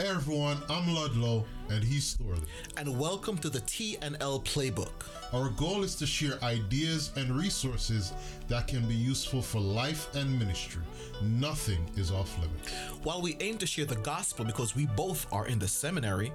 Hey everyone, I'm Ludlow and he's Thorley. and welcome to the T&L Playbook. Our goal is to share ideas and resources that can be useful for life and ministry. Nothing is off limits. While we aim to share the gospel because we both are in the seminary,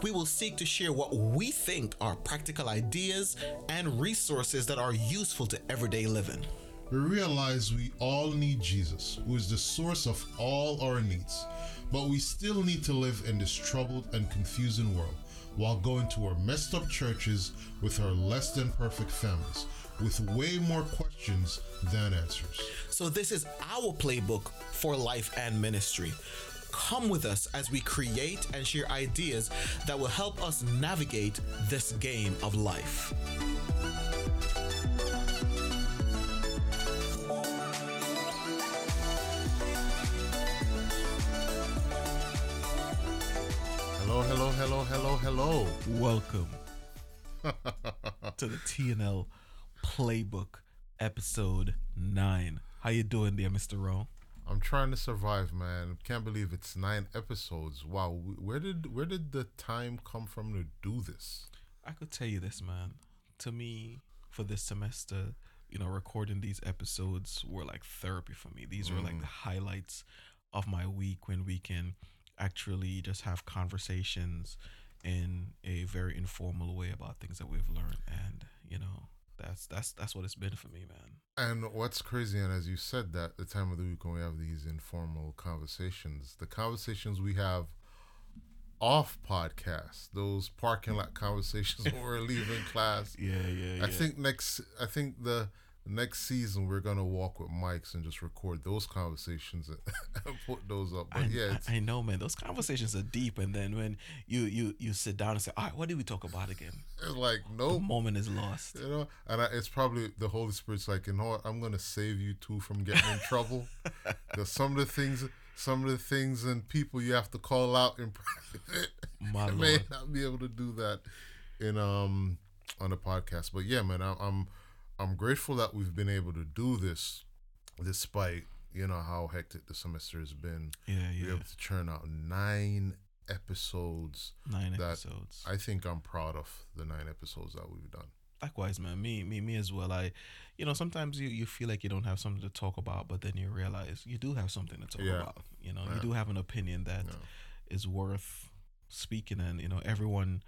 we will seek to share what we think are practical ideas and resources that are useful to everyday living. We realize we all need Jesus, who is the source of all our needs. But we still need to live in this troubled and confusing world while going to our messed up churches with our less than perfect families, with way more questions than answers. So, this is our playbook for life and ministry. Come with us as we create and share ideas that will help us navigate this game of life. Hello, hello, hello, hello, hello. Welcome to the TNL Playbook, episode nine. How you doing, there, Mister Rowe? I'm trying to survive, man. Can't believe it's nine episodes. Wow, where did where did the time come from to do this? I could tell you this, man. To me, for this semester, you know, recording these episodes were like therapy for me. These were like mm. the highlights of my week when we can actually just have conversations in a very informal way about things that we've learned, and you know, that's that's that's what it's been for me, man. And what's crazy, and as you said that the time of the week when we have these informal conversations, the conversations we have off podcast, those parking lot conversations when we're leaving class. Yeah, yeah, yeah, I think next, I think the next season we're gonna walk with mics and just record those conversations and, and put those up. But I, yeah, I- I know, man. Those conversations are deep, and then when you you you sit down and say, "All right, what did we talk about again?" it's like no nope. moment is lost. You know, and I, it's probably the Holy Spirit's like, you know what? I'm gonna save you two from getting in trouble, because some of the things, some of the things and people you have to call out in private, My I may lord. not be able to do that in um on the podcast. But yeah, man, I, I'm I'm grateful that we've been able to do this, despite you know how hectic the semester has been. Yeah, yeah. able to churn out nine episodes. Nine episodes. I think I'm proud of the nine episodes that we've done. Likewise, man. Me, me, me as well. I, you know, sometimes you, you feel like you don't have something to talk about, but then you realize you do have something to talk Yeah. about. You know, Yeah. you do have an opinion that is Yeah. worth speaking, and you know, everyone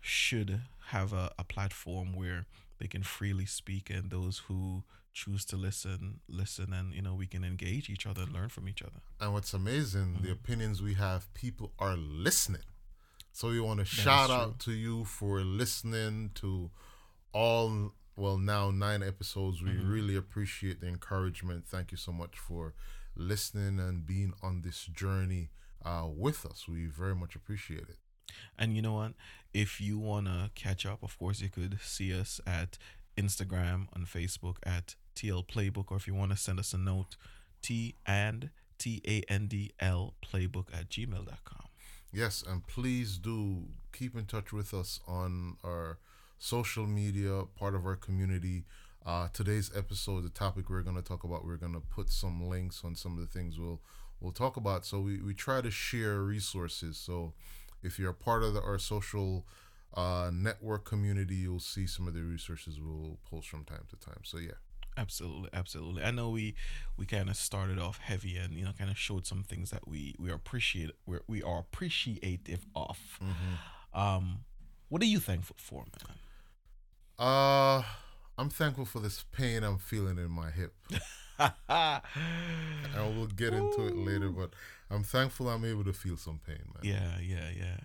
should have a, a platform where they can freely speak, and those who choose to listen, listen, and you know, we can engage each other and learn from each other. And what's amazing, the Mhm. opinions we have, people are listening. So we want to shout out to you for listening to all, well, now nine episodes. We Mhm. really appreciate the encouragement. Thank you so much for listening and being on this journey uh, with us. We very much appreciate it. And you know what? If you want to catch up, of course, you could see us at Instagram, on Facebook at TL Playbook, or if you want to send us a note, T and T A N D L Playbook at gmail.com. Yes, and please do keep in touch with us on our social media, part of our community. Uh, today's episode, the topic we're going to talk about, we're going to put some links on some of the things we'll we'll talk about. So we, we try to share resources. So if you're a part of the, our social uh, network community, you'll see some of the resources we'll post from time to time. So yeah, Absolutely, absolutely. I know we we kind of started off heavy and you know kind of showed some things that we we appreciate we we are appreciative of. Um, what are you thankful for, man? uh, I'm thankful for this pain I'm feeling in my hip. and we'll get into it later. But I'm thankful I'm able to feel some pain, man. yeah, yeah, yeah.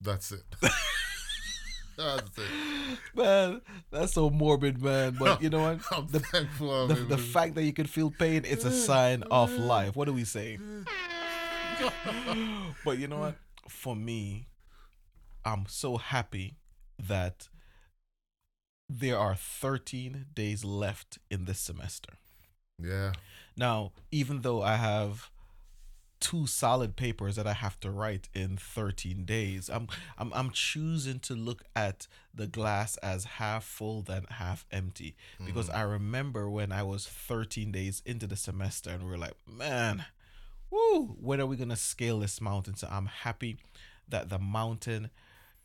That's it. That's it. man, that's so morbid, man. But you know what? I'm The, thankful I'm the, the to- fact that you can feel pain, it's a sign of life. What do we say? but you know what? For me, I'm so happy that there are 13 days left in this semester. Yeah. Now, even though I have two solid papers that I have to write in 13 days, I'm I'm I'm choosing to look at the glass as half full than half empty because mm. I remember when I was 13 days into the semester and we are like, man, woo, when are we gonna scale this mountain? So I'm happy that the mountain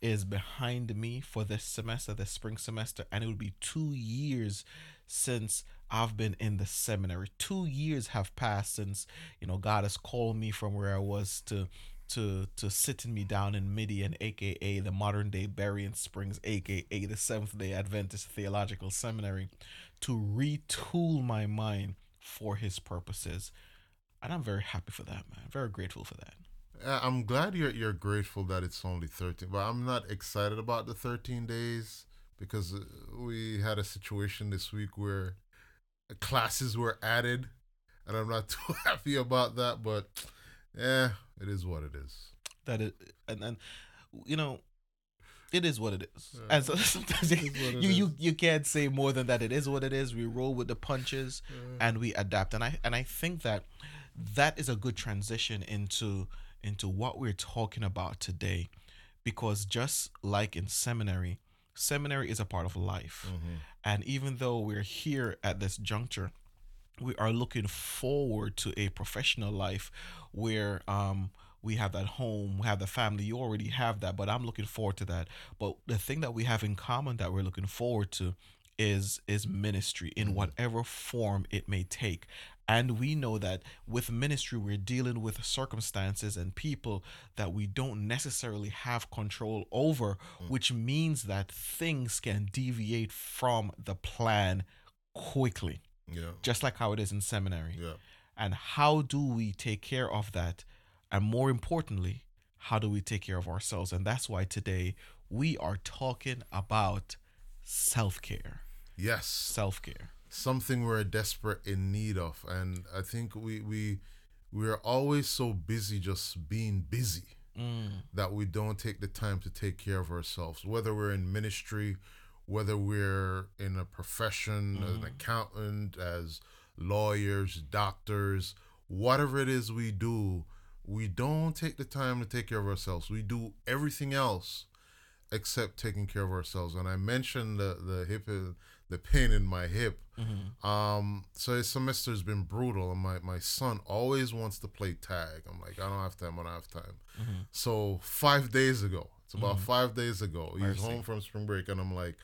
is behind me for this semester, this spring semester, and it would be two years since I've been in the seminary. Two years have passed since you know God has called me from where I was to to to sitting me down in Midian, aka the modern day Berrien Springs, aka the Seventh Day Adventist Theological Seminary, to retool my mind for His purposes, and I'm very happy for that, man. Very grateful for that. I'm glad you're you're grateful that it's only 13, but I'm not excited about the 13 days because uh, we had a situation this week where classes were added, and I'm not too happy about that. But yeah, it is what it is. That it and then you know it is what it is. Yeah. And so sometimes you, you, you, you can't say more than that. It is what it is. We roll with the punches yeah. and we adapt. And I and I think that that is a good transition into into what we're talking about today, because just like in seminary, seminary is a part of life. Mm-hmm. And even though we're here at this juncture, we are looking forward to a professional life where um, we have that home, we have the family. You already have that, but I'm looking forward to that. But the thing that we have in common that we're looking forward to is is ministry in mm-hmm. whatever form it may take and we know that with ministry, we're dealing with circumstances and people that we don't necessarily have control over, mm. which means that things can deviate from the plan quickly. Yeah. Just like how it is in seminary. Yeah. And how do we take care of that? And more importantly, how do we take care of ourselves? And that's why today we are talking about self care. Yes. Self care something we're desperate in need of and i think we we we're always so busy just being busy mm. that we don't take the time to take care of ourselves whether we're in ministry whether we're in a profession mm. as an mm. accountant as lawyers doctors whatever it is we do we don't take the time to take care of ourselves we do everything else except taking care of ourselves and i mentioned the the hip the pain in my hip. Mm-hmm. Um, so his semester's been brutal, and my, my son always wants to play tag. I'm like, I don't have time, I don't have time. Mm-hmm. So five days ago, it's about mm-hmm. five days ago, he's Mercy. home from spring break, and I'm like,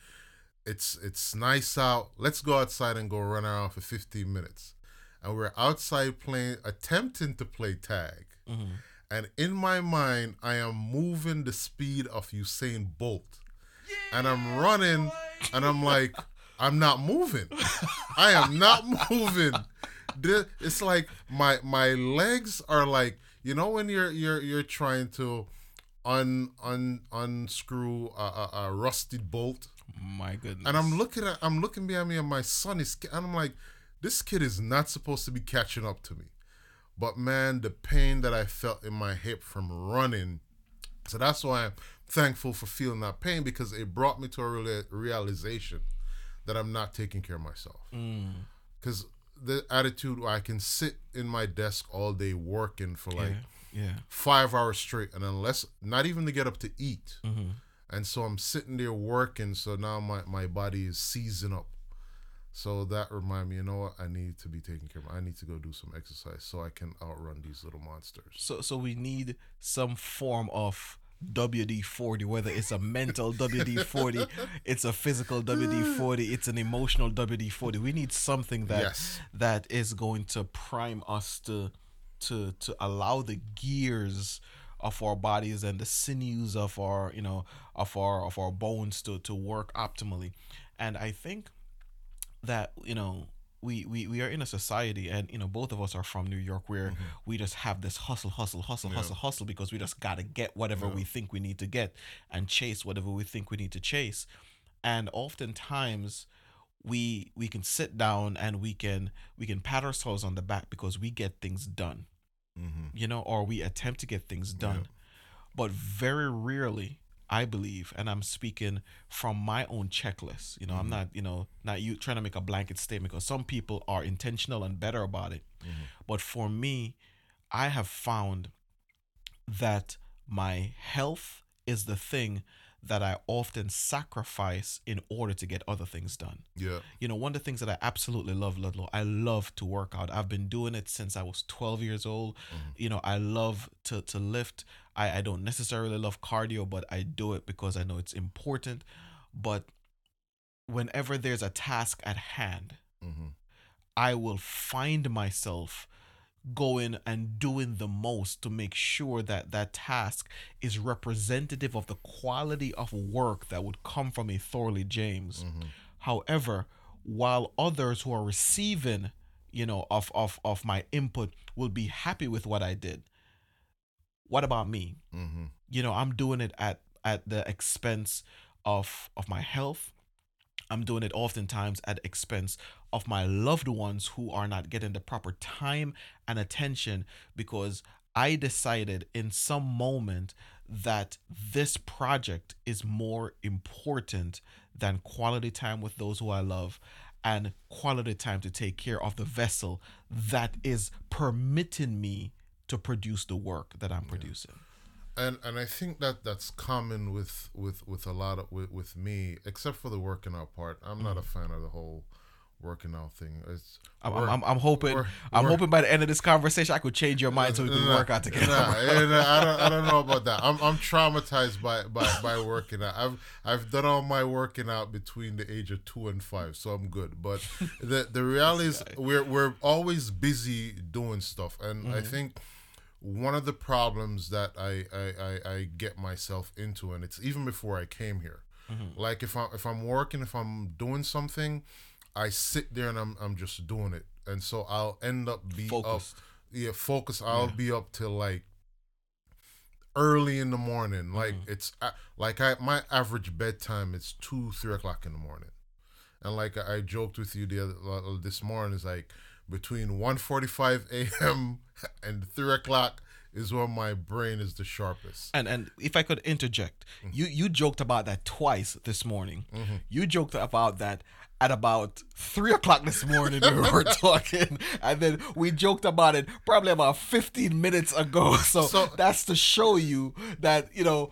it's it's nice out. Let's go outside and go run around for 15 minutes. And we're outside playing, attempting to play tag. Mm-hmm. And in my mind, I am moving the speed of Usain Bolt. Yeah, and I'm running, boy. and I'm like, I'm not moving. I am not moving. It's like my my legs are like you know when you're you're you're trying to un un unscrew a, a, a rusted bolt. My goodness. And I'm looking at I'm looking behind me and my son is and I'm like, this kid is not supposed to be catching up to me. But man, the pain that I felt in my hip from running. So that's why I'm thankful for feeling that pain because it brought me to a realization that I'm not taking care of myself. Because mm. the attitude where I can sit in my desk all day working for like yeah, yeah. five hours straight, and unless not even to get up to eat. Mm-hmm. And so I'm sitting there working. So now my, my body is seizing up. So that remind me, you know what? I need to be taking care of. I need to go do some exercise so I can outrun these little monsters. So so we need some form of WD 40, whether it's a mental WD 40, it's a physical WD 40, it's an emotional WD 40. We need something that yes. that is going to prime us to to to allow the gears of our bodies and the sinews of our, you know, of our of our bones to to work optimally. And I think that, you know, we, we we are in a society and you know both of us are from new york where mm-hmm. we just have this hustle hustle hustle yeah. hustle hustle because we just gotta get whatever yeah. we think we need to get and chase whatever we think we need to chase and oftentimes we we can sit down and we can we can pat ourselves on the back because we get things done mm-hmm. you know or we attempt to get things done yeah. but very rarely I believe, and I'm speaking from my own checklist. You know, mm-hmm. I'm not, you know, not you trying to make a blanket statement because some people are intentional and better about it. Mm-hmm. But for me, I have found that my health is the thing that I often sacrifice in order to get other things done. Yeah. You know, one of the things that I absolutely love, Ludlow, I love to work out. I've been doing it since I was 12 years old. You know, I love to, to lift. I, I don't necessarily love cardio, but I do it because I know it's important. But whenever there's a task at hand, Mm-hmm. I will find myself going and doing the most to make sure that that task is representative of the quality of work that would come from a Thorley James. Mm-hmm. However, while others who are receiving, you know, of, of, of my input will be happy with what I did, what about me? Mm-hmm. you know i'm doing it at at the expense of of my health i'm doing it oftentimes at expense of my loved ones who are not getting the proper time and attention because i decided in some moment that this project is more important than quality time with those who i love and quality time to take care of the vessel that is permitting me to produce the work that i'm producing and and I think that that's common with with with a lot of with, with me, except for the working out part. I'm not a fan of the whole working out thing. It's I'm, work- I'm, I'm hoping work- I'm work- hoping by the end of this conversation I could change your mind so we can Nah, work out together. nah, eh, nah, I don't I don't know about that. I'm I'm traumatized by by by working out. I've I've done all my working out between the age of two and five, so I'm good. But the the reality is we're we're always busy doing stuff, and Mm-hmm. I think one of the problems that I, I, I, I get myself into, and it's even before I came here. Mm-hmm. Like if I'm if I'm working, if I'm doing something, I sit there and I'm I'm just doing it, and so I'll end up be Focused. up, yeah, focus. I'll Yeah. be up till like early in the morning. Like Mm-hmm. it's uh, like I my average bedtime is two three o'clock in the morning, and like I, I joked with you the other uh, this morning is like between 1.45 a.m. and three o'clock is when my brain is the sharpest. And and if I could interject, Mm-hmm. you you joked about that twice this morning. You joked about that at about three o'clock this morning we were talking, and then we joked about it probably about fifteen minutes ago. So, So- that's to show you that you know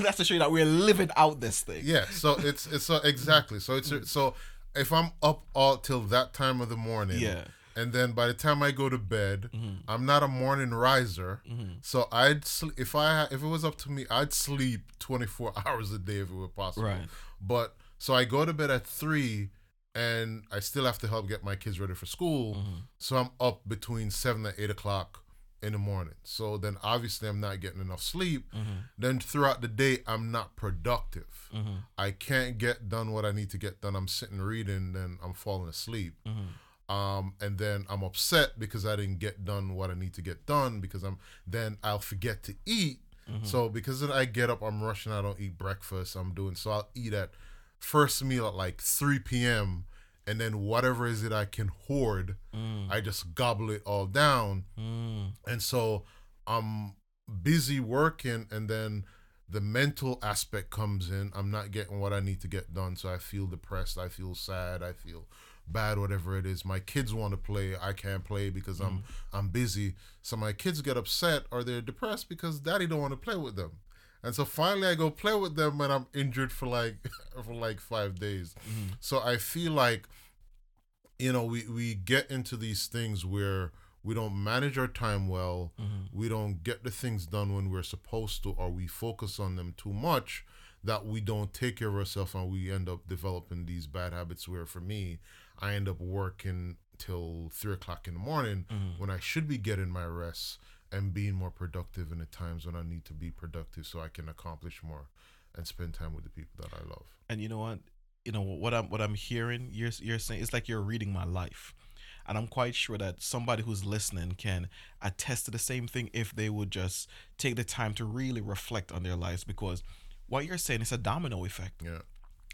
that's to show you that we're living out this thing. Yeah, so it's it's so exactly so it's so if I'm up all till that time of the morning, Yeah. and then by the time I go to bed, mm-hmm. I'm not a morning riser, mm-hmm. so I'd sl- if I if it was up to me, I'd sleep 24 hours a day if it were possible. Right. But so I go to bed at three, and I still have to help get my kids ready for school, mm-hmm. so I'm up between seven and eight o'clock in the morning. So then obviously I'm not getting enough sleep. Mm-hmm. Then throughout the day I'm not productive. Mm-hmm. I can't get done what I need to get done. I'm sitting reading, then I'm falling asleep. Mm-hmm. Um, and then I'm upset because I didn't get done what I need to get done because I'm then I'll forget to eat. So because then I get up, I'm rushing. I don't eat breakfast. I'm doing so I'll eat at first meal at like 3 p.m. and then whatever is it I can hoard, mm. I just gobble it all down. Mm. And so I'm busy working, and then the mental aspect comes in. I'm not getting what I need to get done, so I feel depressed. I feel sad. I feel bad, whatever it is. My kids want to play. I can't play because I'm mm. I'm busy. So my kids get upset or they're depressed because daddy don't want to play with them. And so finally I go play with them and I'm injured for like for like 5 days. Mm-hmm. So I feel like you know, we we get into these things where we don't manage our time well. Mm-hmm. We don't get the things done when we're supposed to, or we focus on them too much that we don't take care of ourselves and we end up developing these bad habits. Where for me, I end up working till three o'clock in the morning mm-hmm. when I should be getting my rest and being more productive in the times when I need to be productive so I can accomplish more and spend time with the people that I love. and you know what you know what i'm what i'm hearing you're you're saying it's like you're reading my life and i'm quite sure that somebody who's listening can attest to the same thing if they would just take the time to really reflect on their lives because what you're saying is a domino effect Yeah.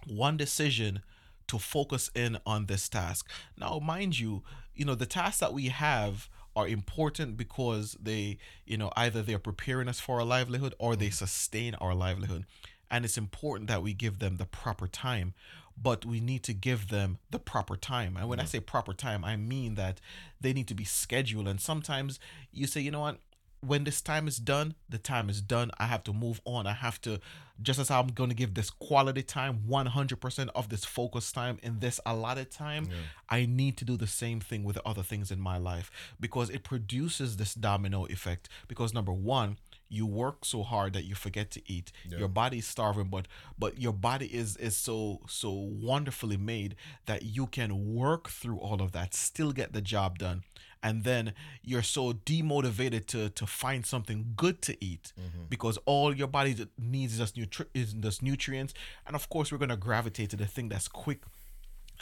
one decision to focus in on this task. Now, mind you, you know, the tasks that we have are important because they, you know, either they're preparing us for our livelihood or they mm. sustain our livelihood. And it's important that we give them the proper time, but we need to give them the proper time. And when I mm. say proper time, I mean that they need to be scheduled. And sometimes you say, you know what, when this time is done, the time is done. I have to move on. I have to, just as I'm going to give this quality time, 100% of this focus time in this allotted time, Yeah. I need to do the same thing with other things in my life because it produces this domino effect. Because number one, you work so hard that you forget to eat. Yeah. Your body is starving, but but your body is is so so wonderfully made that you can work through all of that, still get the job done, and then you're so demotivated to to find something good to eat Mm-hmm. because all your body needs is just nutri- is just nutrients, and of course we're gonna gravitate to the thing that's quick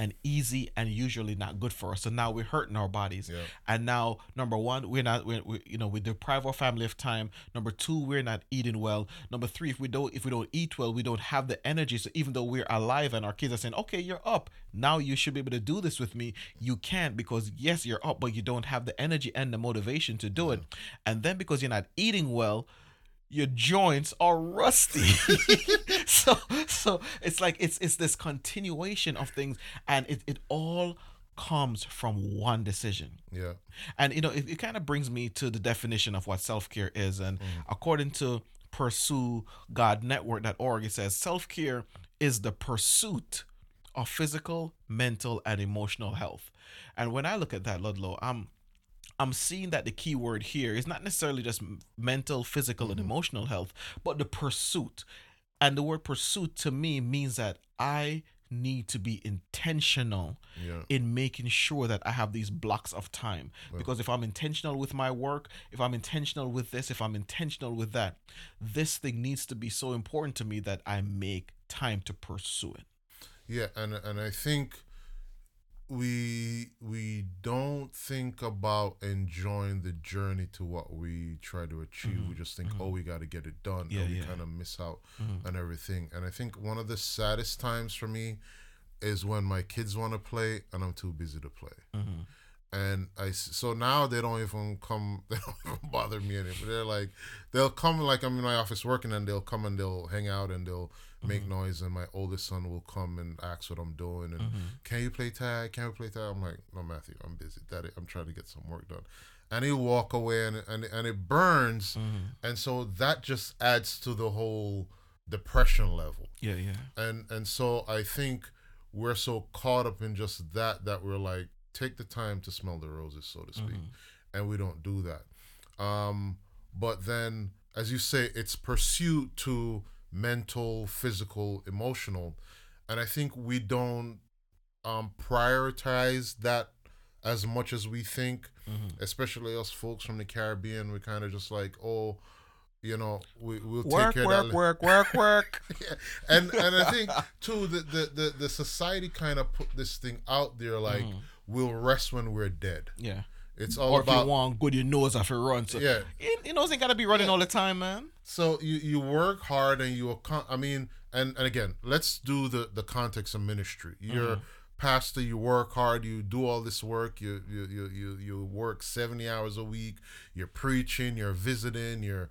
and easy and usually not good for us. So now we're hurting our bodies. Yeah. And now, number one, we're not, we're, we you know, we deprive our family of time. Number two, we're not eating well. Number three, if we don't, if we don't eat well, we don't have the energy. So even though we're alive and our kids are saying, okay, you're up now, you should be able to do this with me. You can't because yes, you're up, but you don't have the energy and the motivation to do it. And then because you're not eating well, your joints are rusty. so so it's like it's it's this continuation of things and it, it all comes from one decision. Yeah. And you know, it, it kind of brings me to the definition of what self-care is. And mm. according to pursuegodnetwork.org, it says self-care is the pursuit of physical, mental, and emotional health. And when I look at that, Ludlow, I'm I'm seeing that the key word here is not necessarily just mental, physical, and mm-hmm. emotional health, but the pursuit. And the word pursuit to me means that I need to be intentional Yeah. in making sure that I have these blocks of time. Because if I'm intentional with my work, if I'm intentional with this, if I'm intentional with that, this thing needs to be so important to me that I make time to pursue it. Yeah, and and I think we we don't think about enjoying the journey to what we try to achieve. We mm-hmm. just think, mm-hmm. oh, we got to get it done, Mm-hmm. Yeah, and we yeah. kind of miss out mm-hmm. on everything. And I think one of the saddest times for me is when my kids want to play and I'm too busy to play. Mm-hmm. And I so now they don't even come, they don't even bother me anymore. They're like, they'll come like I'm in my office working, and they'll come and they'll hang out and they'll make noise. And my oldest son will come and ask what I'm doing and can you play tag? Can we play tag? I'm like, no, Matthew, I'm busy. Daddy, I'm trying to get some work done. And he'll walk away and and, and it burns, and so that just adds to the whole depression level Yeah, yeah. and and so I think we're so caught up in just that that we're like take the time to smell the roses, so to speak, and we don't do that. Um, but then, as you say, it's pursuit to mental, physical, emotional, and I think we don't um, prioritize that as much as we think, especially us folks from the Caribbean. We kind of just like, oh, you know, we, we'll take Work, of work, that. work, work, work. Yeah. and and I think too the the the, the society kind of put this thing out there like we'll rest when we're dead. Yeah. It's all Or if you about want good, your nose off your run. So yeah. you, you know, ain't gotta be running all the time, man. So you you work hard and you account. I mean, and and again, let's do the the context of ministry. Mm-hmm. You're pastor. You work hard. You do all this work. You you you you you work seventy hours a week. You're preaching. You're visiting. You're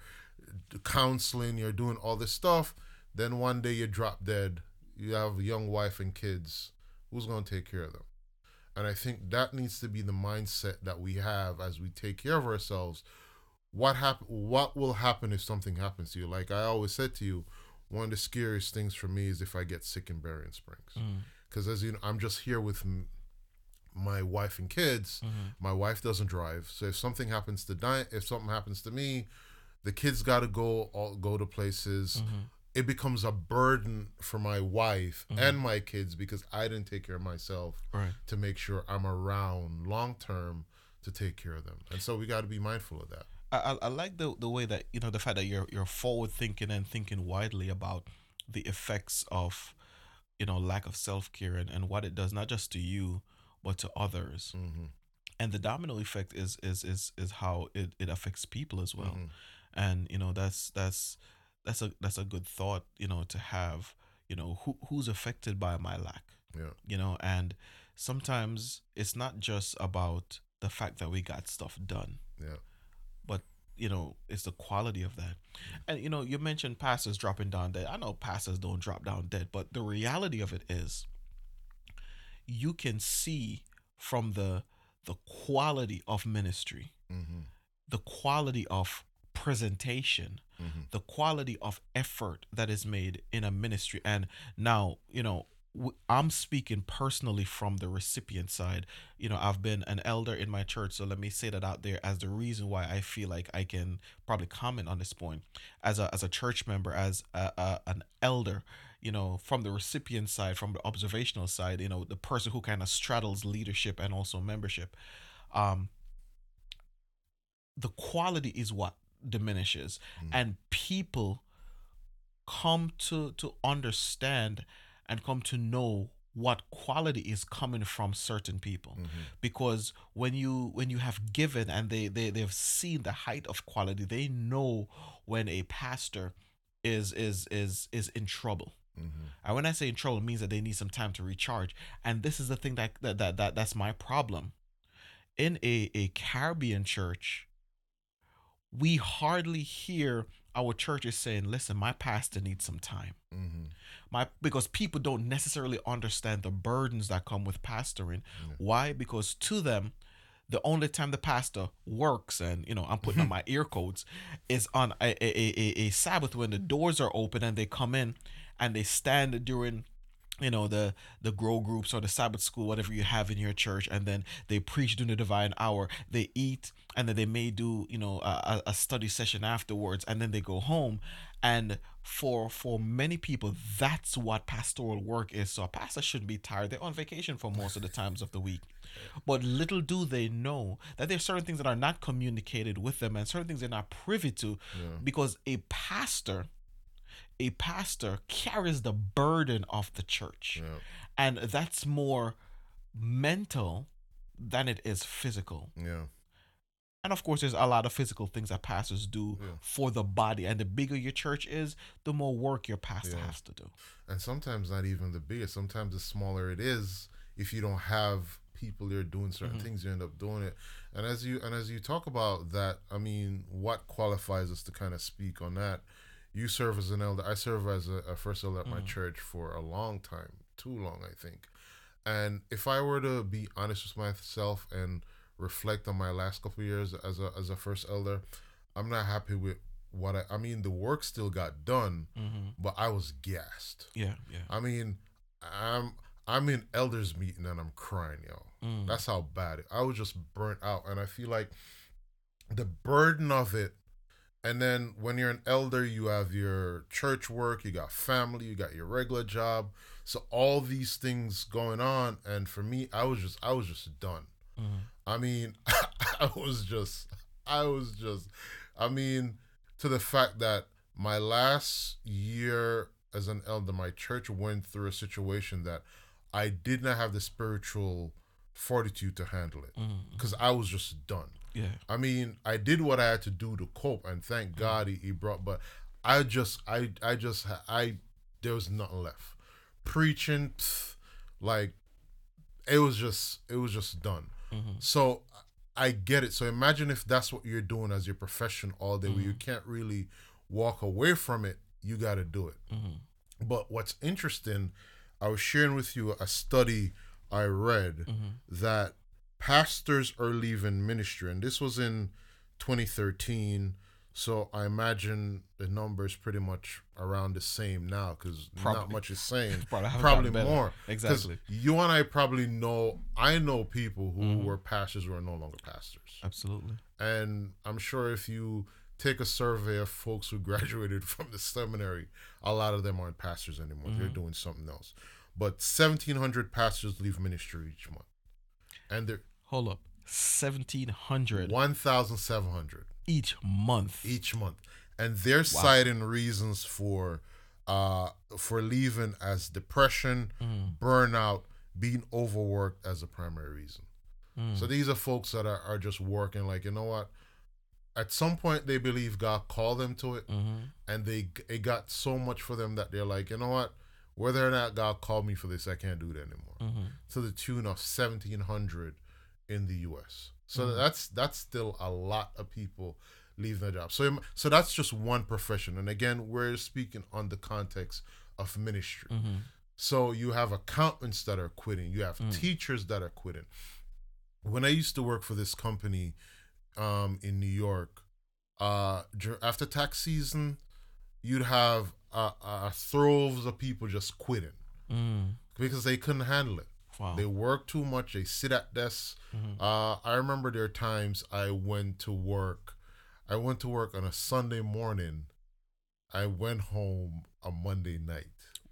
counseling. You're doing all this stuff. Then one day you drop dead. You have a young wife and kids. Who's gonna take care of them? And I think that needs to be the mindset that we have as we take care of ourselves. What hap- What will happen if something happens to you? Like I always said to you, one of the scariest things for me is if I get sick in Berrien Springs, mm. because as you know, I'm just here with m- my wife and kids. Mm-hmm. My wife doesn't drive, so if something happens to die, if something happens to me, the kids got to go all, go to places. Mm-hmm. It becomes a burden for my wife and my kids because I didn't take care of myself Right. to make sure I'm around long term to take care of them. And so we got to be mindful of that. I, I, like the the way that you know the fact that you're you're forward thinking and thinking widely about the effects of you know lack of self care and, and what it does not just to you but to others hmm and the domino effect is is is is how it, it affects people as well Mhm. and you know that's that's that's a that's a good thought you know to have you know who who's affected by my lack Yeah. you know and sometimes it's not just about the fact that we got stuff done Yeah. but you know it's the quality of that and you know you mentioned pastors dropping down dead i know pastors don't drop down dead but the reality of it is you can see from the the quality of ministry hmm the quality of presentation, Mm-hmm. the quality of effort that is made in a ministry. And now, you know, I'm speaking personally from the recipient side. You know, I've been an elder in my church, so let me say that out there as the reason why I feel like I can probably comment on this point as a as a church member, as a, a, an elder. You know, from the recipient side, from the observational side, you know, the person who kind of straddles leadership and also membership. Um, the quality is what diminishes Mm. and people come to to understand and come to know what quality is coming from certain people Mm-hmm. because when you when you have given and they, they they've seen the height of quality they know when a pastor is is is is in trouble Mm-hmm. and when I say in trouble, it means that they need some time to recharge. And this is the thing that that, that, that that's my problem. In a, a Caribbean church, we hardly hear our churches saying, listen, my pastor needs some time. Mm-hmm. My because people don't necessarily understand the burdens that come with pastoring. Yeah. Why? Because to them, the only time the pastor works, and you know, I'm putting on my ear codes, is on a, a, a, a- a Sabbath when the doors are open and they come in and they stand during you know the the grow groups or the sabbath school whatever you have in your church and then they preach during the divine hour. They eat and then they may do you know a, a study session afterwards and then they go home. And for for many people that's what pastoral work is. So a pastor shouldn't be tired. They're on vacation for most of the times of the week. But little do they know that there's certain things that are not communicated with them and certain things they're not privy to Yeah. because a pastor a pastor carries the burden of the church Yeah. and that's more mental than it is physical Yeah. and of course there's a lot of physical things that pastors do Yeah. for the body and the bigger your church is the more work your pastor Yeah. has to do And sometimes not even the bigger. Sometimes the smaller it is, if you don't have people you're doing certain Mhm. things, you end up doing it. And as you and as you talk about that, I mean, what qualifies us to kind of speak on that? You serve as an elder. I serve as a, a first elder at my Mhm. church for a long time, too long, I think. And if I were to be honest with myself and reflect on my last couple of years as a as a first elder, I'm not happy with what I. I mean, the work still got done, mm-hmm. but I was gassed. yeah yeah I mean, I'm I'm in elders meeting and I'm crying, yo. Mm. That's how bad it. I was just burnt out, and I feel like the burden of it. And then when you're an elder, you have your church work, you got family, you got your regular job, so all these things going on. And for me, I was just I was just done. Mhm. I mean, I was just, I was just, I mean, to the fact that my last year as an elder, my church went through a situation that I did not have the spiritual fortitude to handle it Mhm. because I was just done. Yeah I mean, I did what I had to do to cope, and thank God he, he brought. But I just, I, I just, I, there was nothing left. Preaching, pff, like, it was just, it was just done. Mhm. So I get it. So imagine if that's what you're doing as your profession all day, where you Mhm. can't really walk away from it. You got to do it. Mhm. But what's interesting, I was sharing with you a study I read Mhm. that pastors are leaving ministry, and this was in 2013. So I imagine the number is pretty much around the same now because not much is saying. Probably probably more. exactly you and I probably know. I know people who Mhm. were pastors who are no longer pastors, absolutely and I'm sure if you take a survey of folks who graduated from the seminary, a lot of them aren't pastors anymore. They're Mhm. doing something else. But 1,700 pastors leave ministry each month, and they're hold up 1700 1,700 each month each month, and they're citing reasons for uh for leaving as depression, Mm, burnout, being overworked as a primary reason. mm, So these are folks that are, are just working like, you know what? At some point they believe God called them to it mhm. and they it got so much for them that they're like, you know what? Whether or not God called me for this, I can't do it anymore. Mhm. To the tune of 1700 in the US. So Mhm. that's that's still a lot of people leaving their job. So so that's just one profession. And again, we're speaking on the context of ministry. Mhm. So you have accountants that are quitting. You have Mm. teachers that are quitting. When I used to work for this company um, in New York, uh, after tax season, you'd have uh, uh, throves of people just quitting Mm. because they couldn't handle it. Wow. They work too much. They sit at desks. Mhm. Uh, I remember there are times I went to work. I went to work on a Sunday morning. I went home a Monday night.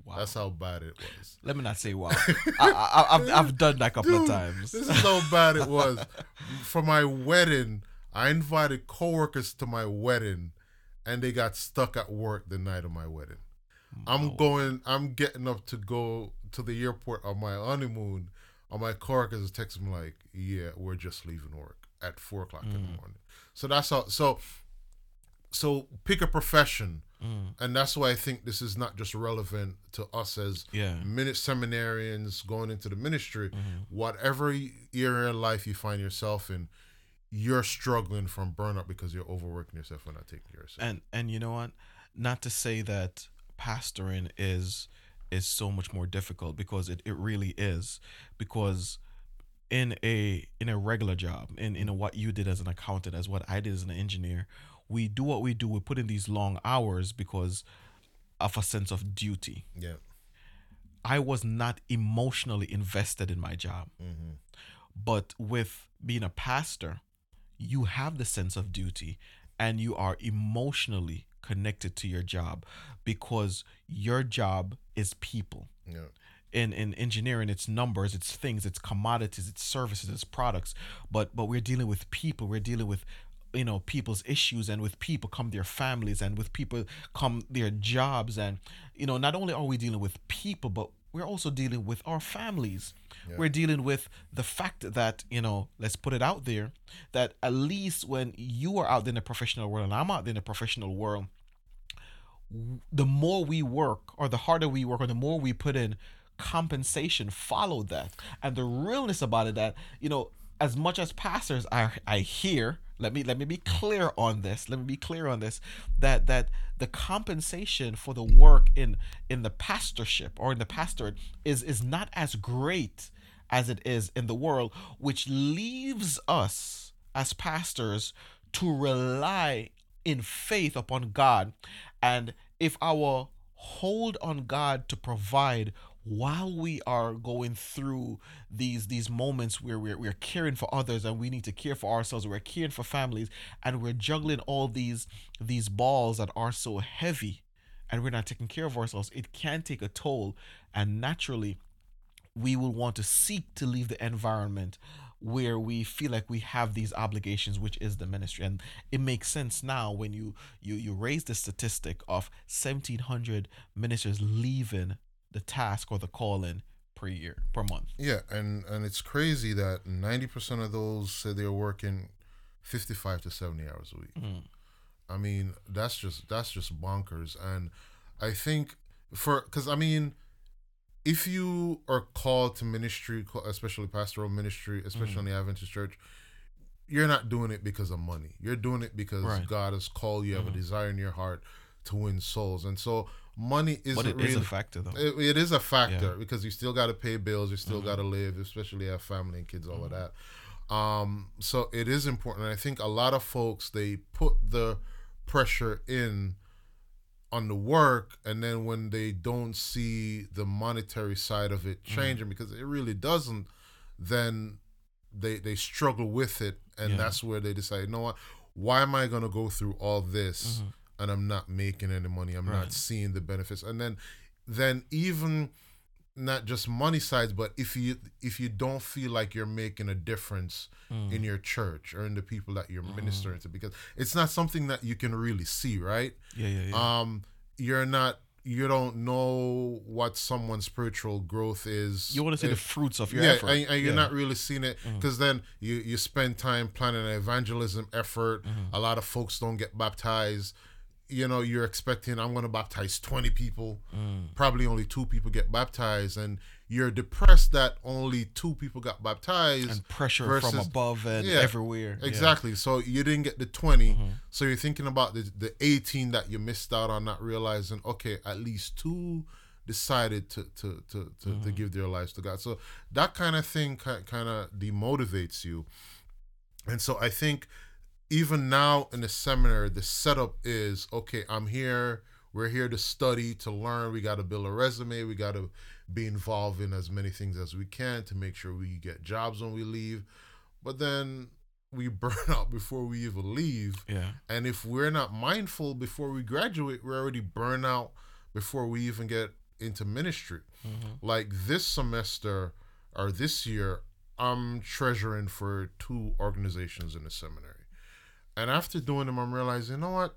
Wow. That's how bad it was. Let me not say wow. I, I, I've, I've done that a couple of times. This is how bad it was. For my wedding, I invited coworkers to my wedding, and they got stuck at work the night of my wedding. I'm going. I'm getting up to go to the airport on my honeymoon. On my coworkers text me like, "Yeah, we're just leaving work at four o'clock in the Mm. morning." So that's how. So, so pick a profession, Mm. and that's why I think this is not just relevant to us as Yeah. minute seminarians going into the ministry. Mhm. Whatever area of life you find yourself in, you're struggling from burnout because you're overworking yourself and not taking care of yourself. And and you know what? Not to say that pastoring is is so much more difficult because it, it really is. Because in a in a regular job, in, in a, what you did as an accountant, as what I did as an engineer, we do what we do, we put in these long hours because of a sense of duty. yeah. I was not emotionally invested in my job. hmm But with being a pastor, you have the sense of duty and you are emotionally connected to your job because your job is people. Yeah. In in engineering, it's numbers, it's things, it's commodities, it's services, it's products. But but we're dealing with people. We're dealing with you know people's issues and with people come their families and with people come their jobs and you know not only are we dealing with people but we're also dealing with our families Yeah. we're dealing with the fact that you know let's put it out there that at least when you are out in the professional world and i'm out in the professional world the more we work or the harder we work or the more we put in compensation follow that and the realness about it that you know as much as pastors i i hear let me let me be clear on this let me be clear on this that that the compensation for the work in in the pastorship or in the pastorate is is not as great as it is in the world which leaves us as pastors to rely in faith upon God. And if our hold on God to provide while we are going through these these moments where we're, we're caring for others and we need to care for ourselves we're caring for families and we're juggling all these these balls that are so heavy and we're not taking care of ourselves it can take a toll. And naturally we will want to seek to leave the environment where we feel like we have these obligations which is the ministry. And it makes sense now when you you you raise the statistic of 1700 ministers leaving the task or the calling per year per month Yeah, and and it's crazy that ninety percent of those say they're working fifty-five to seventy hours a week. Mhm. I mean, that's just that's just bonkers. And I think for because I mean, if you are called to ministry, especially pastoral ministry, especially in the Adventist church, you're not doing it because of money. You're doing it because Right. God has called you. Have a Mhm. desire in your heart to win souls, and so money isn't but it really is a factor though it, it is a factor Yeah. because you still got to pay bills, you still Mhm. got to live, especially have family and kids, all of Mhm. that. Um, so it is important. I think a lot of folks they put the pressure in on the work, and then when they don't see the monetary side of it Mhm. changing, because it really doesn't, then they they struggle with it, and Yeah. that's where they decide, you know what? Why am I gonna go through all this? And I'm not making any money. I'm not seeing the benefits. And then then even not just money sides, but if you if you don't feel like you're making a difference Mm. in your church or in the people that you're Mhm. ministering to, because it's not something that you can really see, right? yeah yeah yeah Um, you're not you don't know what someone's spiritual growth is. you want to see the fruits of your yeah, effort and, and you're Yeah. not really seeing it because then you you spend time planning an evangelism effort. Mhm. A lot of folks don't get baptized. You know, you're expecting I'm going to baptize 20 people. Mm. Probably only two people get baptized, and you're depressed that only two people got baptized. and pressure from above and Yeah, everywhere Yeah. Exactly. So you didn't get the 20. Mhm. So you're thinking about the, the 18 that you missed out on, not realizing, okay, at least two decided to to to to, to Mhm. give their lives to God. So that kind of thing kind of demotivates you. And so I think even now in the seminar, the setup is okay, I'm here, we're here to study, to learn, we got to build a resume, we got to be involved in as many things as we can to make sure we get jobs when we leave. But then we burn out before we even leave. Yeah. And if we're not mindful before we graduate, we're already burn out before we even get into ministry. Mm-hmm. Like this semester or this year, I'm treasuring for two organizations in the seminary. And after doing them, I'm realizing, you know what?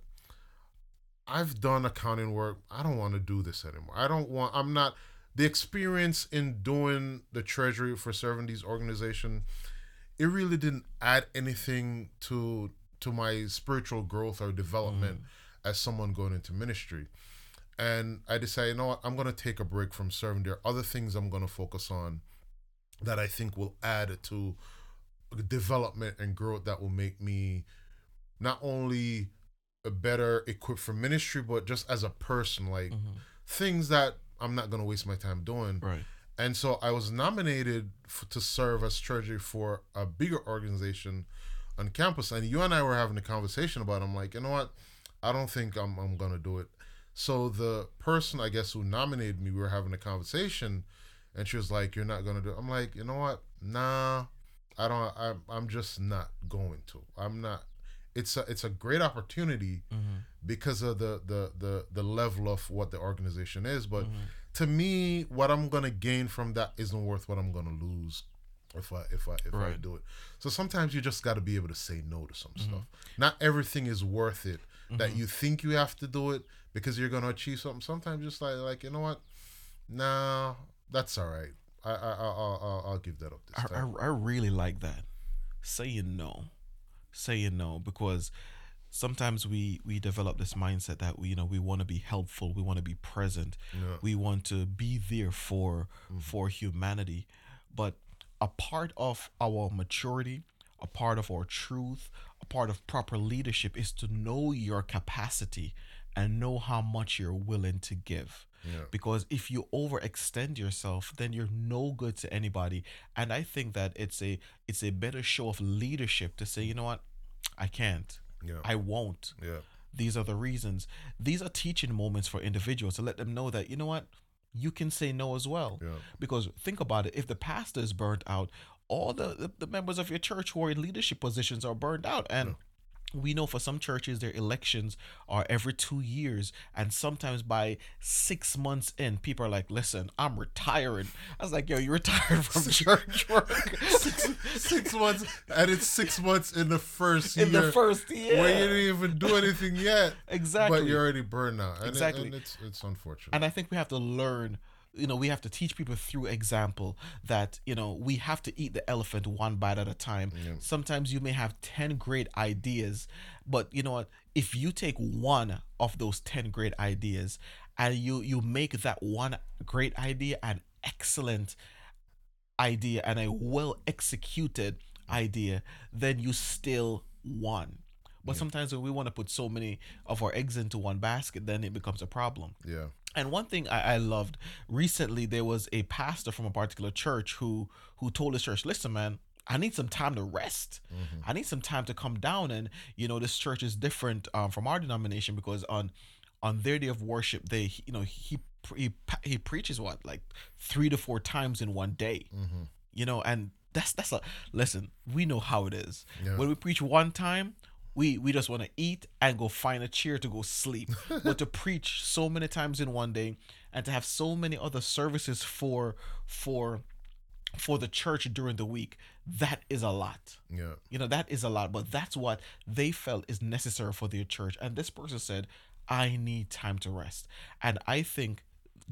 I've done accounting work. I don't want to do this anymore. I don't want, I'm not, the experience in doing the treasury for serving these organizations, it really didn't add anything to to my spiritual growth or development mm-hmm. as someone going into ministry. And I decided, you know what, I'm gonna take a break from serving. There are other things I'm gonna focus on that I think will add to development and growth that will make me not only a better equipped for ministry, but just as a person, like Mhm. things that I'm not gonna waste my time doing. Right. And so I was nominated f- to serve as treasury for a bigger organization on campus. And you and I were having a conversation about. It. I'm like, you know what? I don't think I'm I'm gonna do it. So the person I guess who nominated me, we were having a conversation, and she was like, "You're not gonna do." It. I'm like, you know what? Nah, I don't. I'm I'm just not going to. I'm not. It's a it's a great opportunity Mm-hmm. because of the the the the level of what the organization is, but Mm-hmm. to me, what I'm gonna gain from that isn't worth what I'm gonna lose if I if I if I do it. So sometimes you just got to be able to say no to some Mm-hmm. stuff. Not everything is worth it. That you think you have to do it because you're gonna achieve something. Sometimes just like like you know what, nah, that's all right. I I I I'll, I'll, I'll give that up this I, time. I, I really like that. Saying no. Saying no because sometimes we we develop this mindset that we you know we want to be helpful, we want to be present, Yeah. we want to be there for mm-hmm. for humanity. But a part of our maturity, a part of our truth, a part of proper leadership is to know your capacity and know how much you're willing to give. Yeah. because if you overextend yourself then you're no good to anybody. And i think that it's a it's a better show of leadership to say you know what? I can't. Yeah. i won't. Yeah. these are the reasons. These are teaching moments for individuals to let them know that you know what? You can say no as well. Yeah. because think about it if the pastor is burnt out all the, the, the members of your church who are in leadership positions are burned out. And we know for some churches their elections are every two years and sometimes by six months in people are like listen i'm retiring i was like yo you're retired from church work six, six months, and it's six months in the first in year the first year where you didn't even do anything yet. exactly But you're already burned out. And it- Exactly. and it's it's unfortunate. and I think we have to learn, you know, we have to teach people through example that, you know, we have to eat the elephant one bite at a time. Sometimes you may have 10 great ideas, but you know what? If you take one of those 10 great ideas and you you make that one great idea an excellent idea and a well executed idea, then you still won. But sometimes when we want to put so many of our eggs into one basket, then it becomes a problem. yeah. And one thing I, I loved recently, there was a pastor from a particular church who who told his church, "Listen, man, I need some time to rest. I need some time to come down." And you know, this church is different um, from our denomination because on on their day of worship, they you know he he he preaches what like three to four times in one day. Mm-hmm. You know, and that's that's a listen. We know how it is Yeah. when we preach one time. We, we just want to eat and go find a chair to go sleep. but to preach so many times in one day and to have so many other services for for for the church during the week, that is a lot. Yeah. You know, that is a lot, but that's what they felt is necessary for their church. And this person said, I need time to rest. And I think,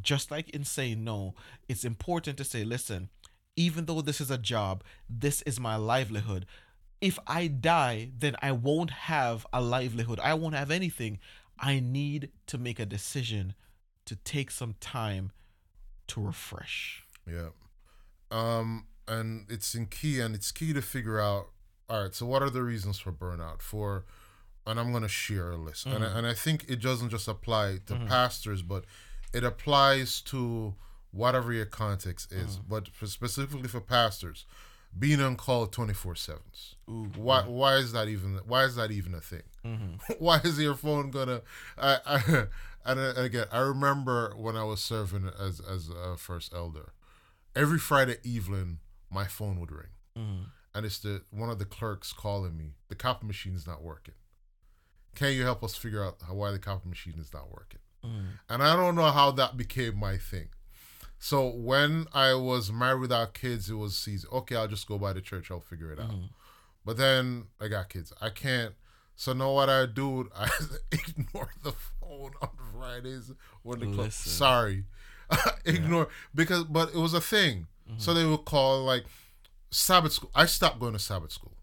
just like in saying no, it's important to say, listen, even though this is a job, this is my livelihood. If I die, then I won't have a livelihood. I won't have anything. I need to make a decision to take some time to refresh. Yeah. Um, and it's in key, and it's key to figure out. All right. So, what are the reasons for burnout? For, and I'm gonna share a list, and I, mm. and I think it doesn't just apply to mm-hmm. pastors, but it applies to whatever your context is. Mm. But for specifically for pastors, being on call 24 sevens. Why why is that even why is that even a thing? Mm-hmm. why is your phone gonna? I, I and again I remember when I was serving as as a first elder, every Friday evening my phone would ring, mm-hmm. and it's the one of the clerks calling me. The copy machine is not working. Can you help us figure out how, why the copy machine is not working? Mm-hmm. And I don't know how that became my thing. So when I was married without kids, it was season. Okay, I'll just go by the church. I'll figure it out. But then I got kids. I can't. So know what I do? I ignore the phone on Fridays when the. Listen. Sorry, ignore because. But it was a thing. So they would call like Sabbath school. I stopped going to Sabbath school.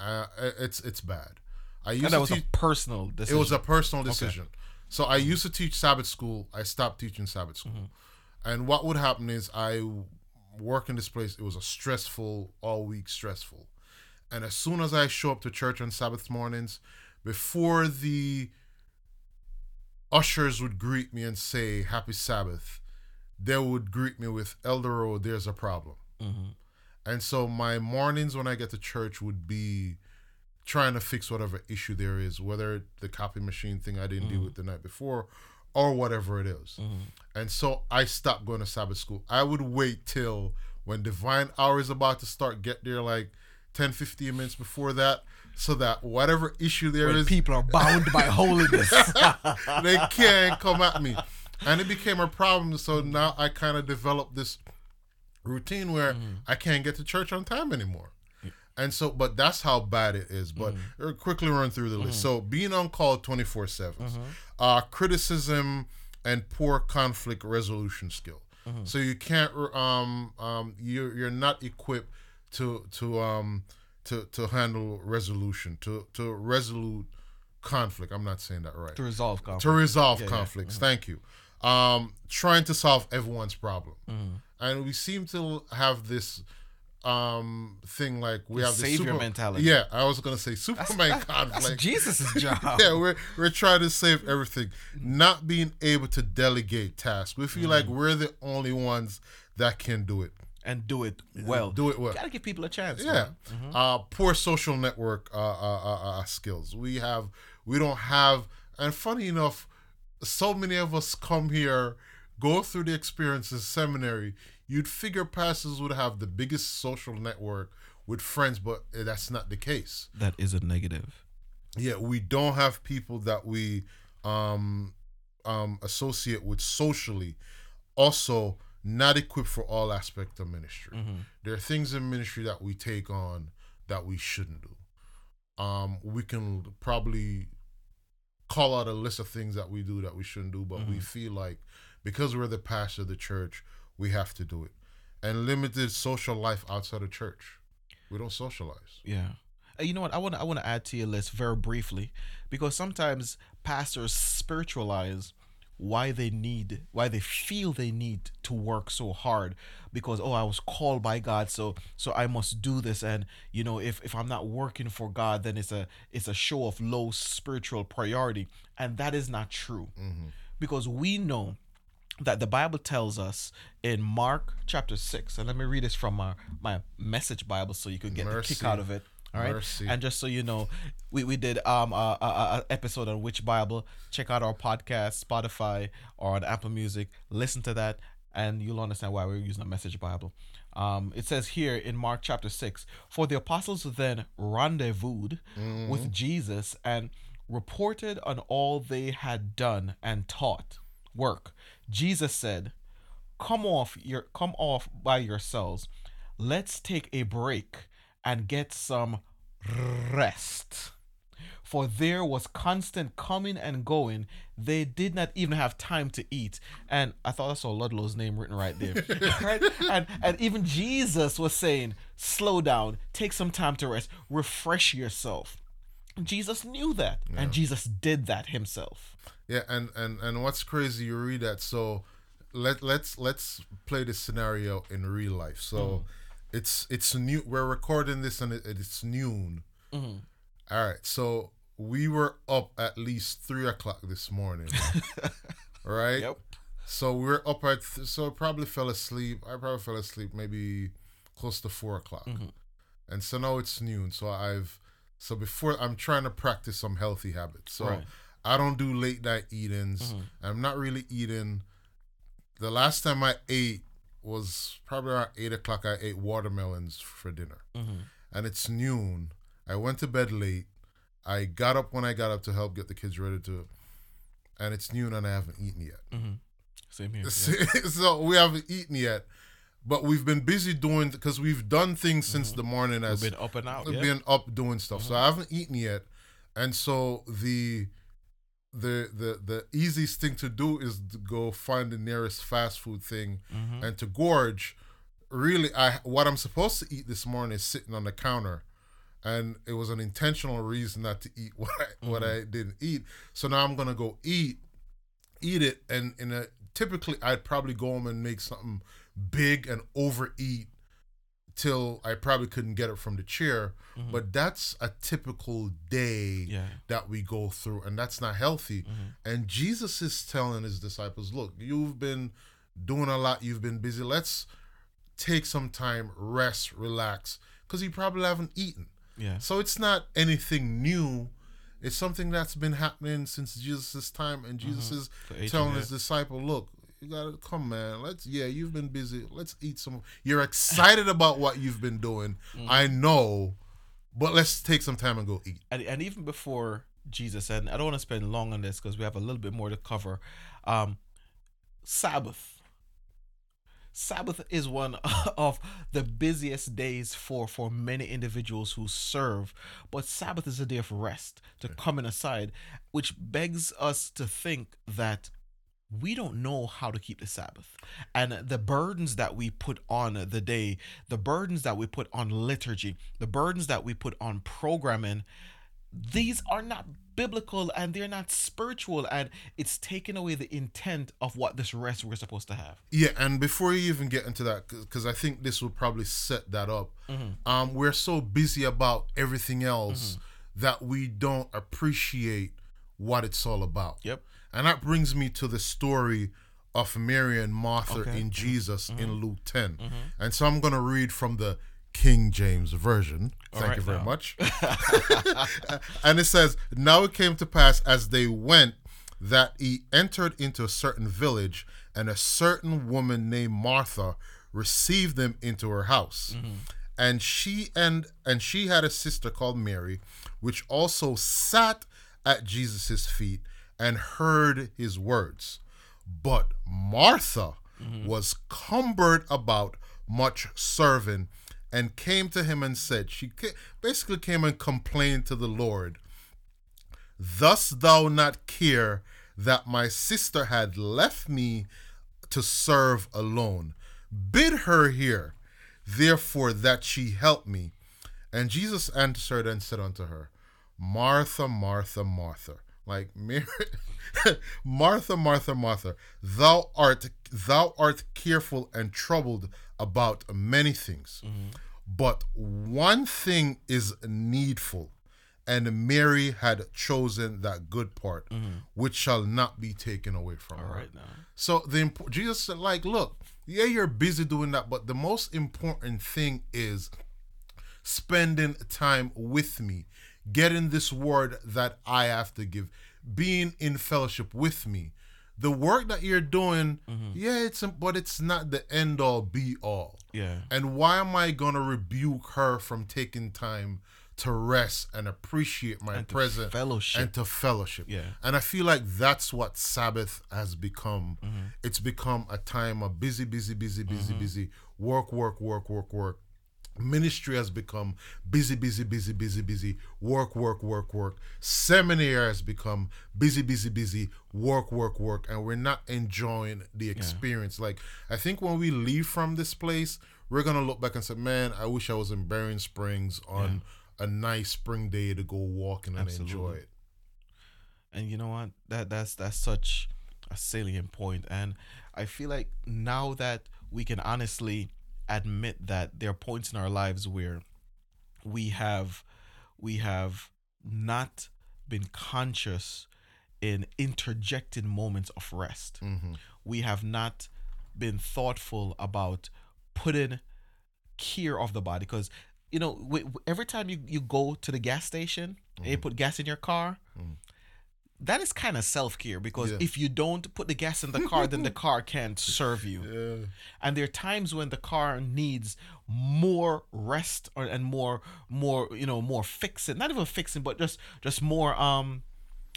Uh, it's it's bad. I used And that to was teach. a personal decision. It was a personal decision. So I used to teach Sabbath school. I stopped teaching Sabbath school. Mm-hmm. And what would happen is I work in this place. It was a stressful, all week stressful. And as soon as I show up to church on Sabbath mornings, before the ushers would greet me and say Happy Sabbath, they would greet me with Elder O, there's a problem. Mhm. And so my mornings when I get to church would be trying to fix whatever issue there is, whether the copy machine thing I didn't deal with the night before or whatever it is. Mm-hmm. And so I stopped going to Sabbath school. I would wait till when divine hour is about to start, get there like 10, 15 minutes before that, so that whatever issue there When is, people are bound by holiness. they can't come at me. And it became a problem. So now I kind of developed this routine where mm-hmm. I can't get to church on time anymore. And so, but that's how bad it is. But mm-hmm. I'll quickly run through the list. So being on call 24 7, uh, criticism and poor conflict resolution skill. So you can't, um, um, you're, you're not equipped to, to, um, to, to handle resolution, to, to resolute conflict. I'm not saying that right to resolve conflict. to resolve yeah. conflicts. Thank you. Um, trying to solve everyone's problem, Mm-hmm. and we seem to have this um thing like we have this savior super- mentality. Yeah, I was gonna say Superman That's conflict. Jesus' job. yeah, we're we're trying to save everything, not being able to delegate tasks. We feel Mm-hmm. like we're the only ones that can do it. And do it well. Do it well. Gotta give people a chance. Yeah. Mm-hmm. Uh, poor social network uh, uh, uh, uh, skills. We have, we don't have, and funny enough, so many of us come here, go through the experiences, seminary. You'd figure pastors would have the biggest social network with friends, but that's not the case. That is a negative. Yeah, we don't have people that we um, um, associate with socially. Also, not equipped for all aspects of ministry. There are things in ministry that we take on that we shouldn't do. Um, we can probably call out a list of things that we do that we shouldn't do, but we feel like because we're the pastor of the church, we have to do it. And limited social life outside of church. We don't socialize. Yeah. You know what? I want to I want to add to your list very briefly because sometimes pastors spiritualize why they need why they feel they need to work so hard because oh I was called by God so so I must do this and you know if if I'm not working for God then it's a it's a show of low spiritual priority and that is not true mm-hmm. because we know that the Bible tells us in Mark chapter 6, and let me read this from my, my message Bible so you could get the kick out of it. All right. Mercy. And just so you know, we, we did um a, a, a episode on which Bible. Check out our podcast, Spotify or on Apple Music. Listen to that, and you'll understand why we're using a message Bible. Um, it says here in Mark chapter 6 For the apostles then rendezvoused with Jesus and reported on all they had done and taught. Work. Jesus said, Come off your come off by yourselves. Let's take a break and get some rest. For there was constant coming and going. They did not even have time to eat. And I thought I saw Ludlow's name written right there. right? And and even Jesus was saying, slow down, take some time to rest, refresh yourself. Jesus knew that. And Jesus did that himself. Yeah, and and and what's crazy, you read that. So let let's let's play this scenario in real life. So it's it's new. We're recording this and it, it's noon. Mm-hmm. All right, so we were up at least three o'clock this morning. right. Yep. So we're up at th- so I probably fell asleep. I probably fell asleep maybe close to four o'clock, Mhm. and so now it's noon. So I've so before I'm trying to practice some healthy habits. So Right. I don't do late night eatings. Mhm. I'm not really eating. The last time I ate was probably around eight o'clock. I ate watermelons for dinner, Mhm. and it's noon. I went to bed late. I got up when I got up to help get the kids ready to, and it's noon and I haven't eaten yet. Mhm. Same here. yeah. so we haven't eaten yet, but we've been busy doing because we've done things since the morning We've as been up and out. We've Yeah. been up doing stuff. So I haven't eaten yet, and so the the the the easiest thing to do is to go find the nearest fast food thing Mhm. and to gorge. Really, I what I'm supposed to eat this morning is sitting on the counter, and it was an intentional reason not to eat what I, what I didn't eat. So now I'm gonna go eat, eat it, and in a typically I'd probably go home and make something big and overeat till I probably couldn't get it from the chair. Mhm. But that's a typical day Yeah. that we go through, and that's not healthy. Mhm. And Jesus is telling his disciples, look, you've been doing a lot, you've been busy. Let's take some time, rest, relax, because you probably haven't eaten. Yeah. So it's not anything new. It's something that's been happening since Jesus' time, and Jesus is For ages, telling his disciple, look, you gotta come, man. Let's yeah, you've been busy. Let's eat some. You're excited about what you've been doing. I know, but let's take some time and go eat. and, and even before Jesus, and I don't want to spend long on this because we have a little bit more to cover. Um, Sabbath. Sabbath is one of the busiest days for for many individuals who serve, but Sabbath is a day of rest to come in aside, which begs us to think that we don't know how to keep the Sabbath. And the burdens that we put on the day, the burdens that we put on liturgy, the burdens that we put on programming, these are not biblical and they're not spiritual. And it's taken away the intent of what this rest we're supposed to have. Yeah, and before you even get into that, because I think this will probably set that up. Um, we're so busy about everything else that we don't appreciate what it's all about. Yep. And that brings me to the story of Mary and Martha Okay. in mm-hmm. Jesus in mm-hmm. Luke 10. Mm-hmm. And so I'm going to read from the King James Version. Thank right you very now. much. and it says, Now it came to pass as they went that he entered into a certain village, and a certain woman named Martha received them into her house. And she and and she had a sister called Mary, which also sat at Jesus' feet and heard his words. But Martha mm-hmm. was cumbered about much serving and came to him and said, She basically came and complained to the Lord, Thus thou not care that my sister had left me to serve alone. Bid her here, therefore, that she help me. And Jesus answered and said unto her, Martha, Martha, Martha. Like Mary, Martha, Martha, Martha, thou art thou art careful and troubled about many things, mm-hmm. but one thing is needful, and Mary had chosen that good part, mm-hmm. which shall not be taken away from All her. right now. So the imp- Jesus said, like, look, yeah, you're busy doing that, but the most important thing is spending time with me, getting this word that I have to give, being in fellowship with me. The work that you're doing, yeah, it's but it's not the end all be all. Yeah. And why am I gonna rebuke her from taking time to rest and appreciate my And presence fellowship. and to fellowship? Yeah. And I feel like that's what Sabbath has become. Mm-hmm. It's become a time of busy, busy, busy, busy, busy, work, work, work, work, work. Ministry has become busy, busy, busy, busy, busy, work, work, work, work. Seminary has become busy, busy, busy, work, work, work. And we're not enjoying the experience. Like, I think when we leave from this place, we're going to look back and say, man, I wish I was in Berrien Springs on a nice spring day to go walking and enjoy it. and you know what that that's that's such a salient point and i feel like now that we can honestly admit that there are points in our lives where we have we have not been conscious in interjecting moments of rest. Mm-hmm. we have not been thoughtful about putting care of the body. Because you know every time you, you go to the gas station and you put gas in your car that is kind of self-care because Yeah. if you don't put the gas in the car then the car can't serve you Yeah. and there are times when the car needs more rest or, and more more you know more fixing not even fixing but just just more um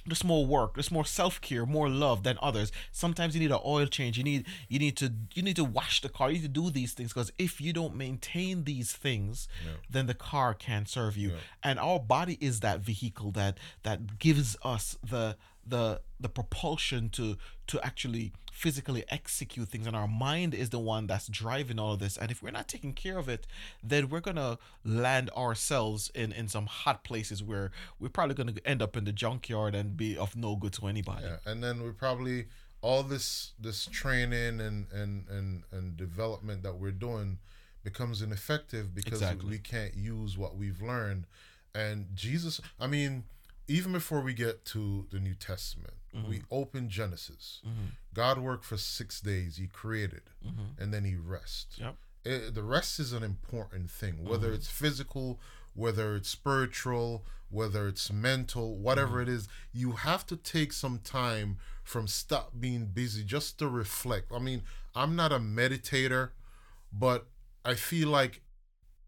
just more work just more self-care more love than others. Sometimes you need an oil change you need you need to you need to wash the car you need to do these things because if you don't maintain these things then the car can't serve you. And our body is that vehicle that that gives us the the the propulsion to to actually physically execute things and our mind is the one that's driving all of this and if we're not taking care of it then we're gonna land ourselves in in some hot places where we're probably gonna end up in the junkyard and be of no good to anybody Yeah, and then we're probably all this this training and and and and development that we're doing becomes ineffective because Exactly. we can't use what we've learned. And Jesus, I mean, even before we get to the New Testament, mm-hmm. we open Genesis. Mm-hmm. God worked for six days. He created, mm-hmm. and then He rests. Yep. It, the rest is an important thing, whether it's physical, whether it's spiritual, whether it's mental, whatever it is. You have to take some time from stop being busy just to reflect. I mean, I'm not a meditator, but I feel like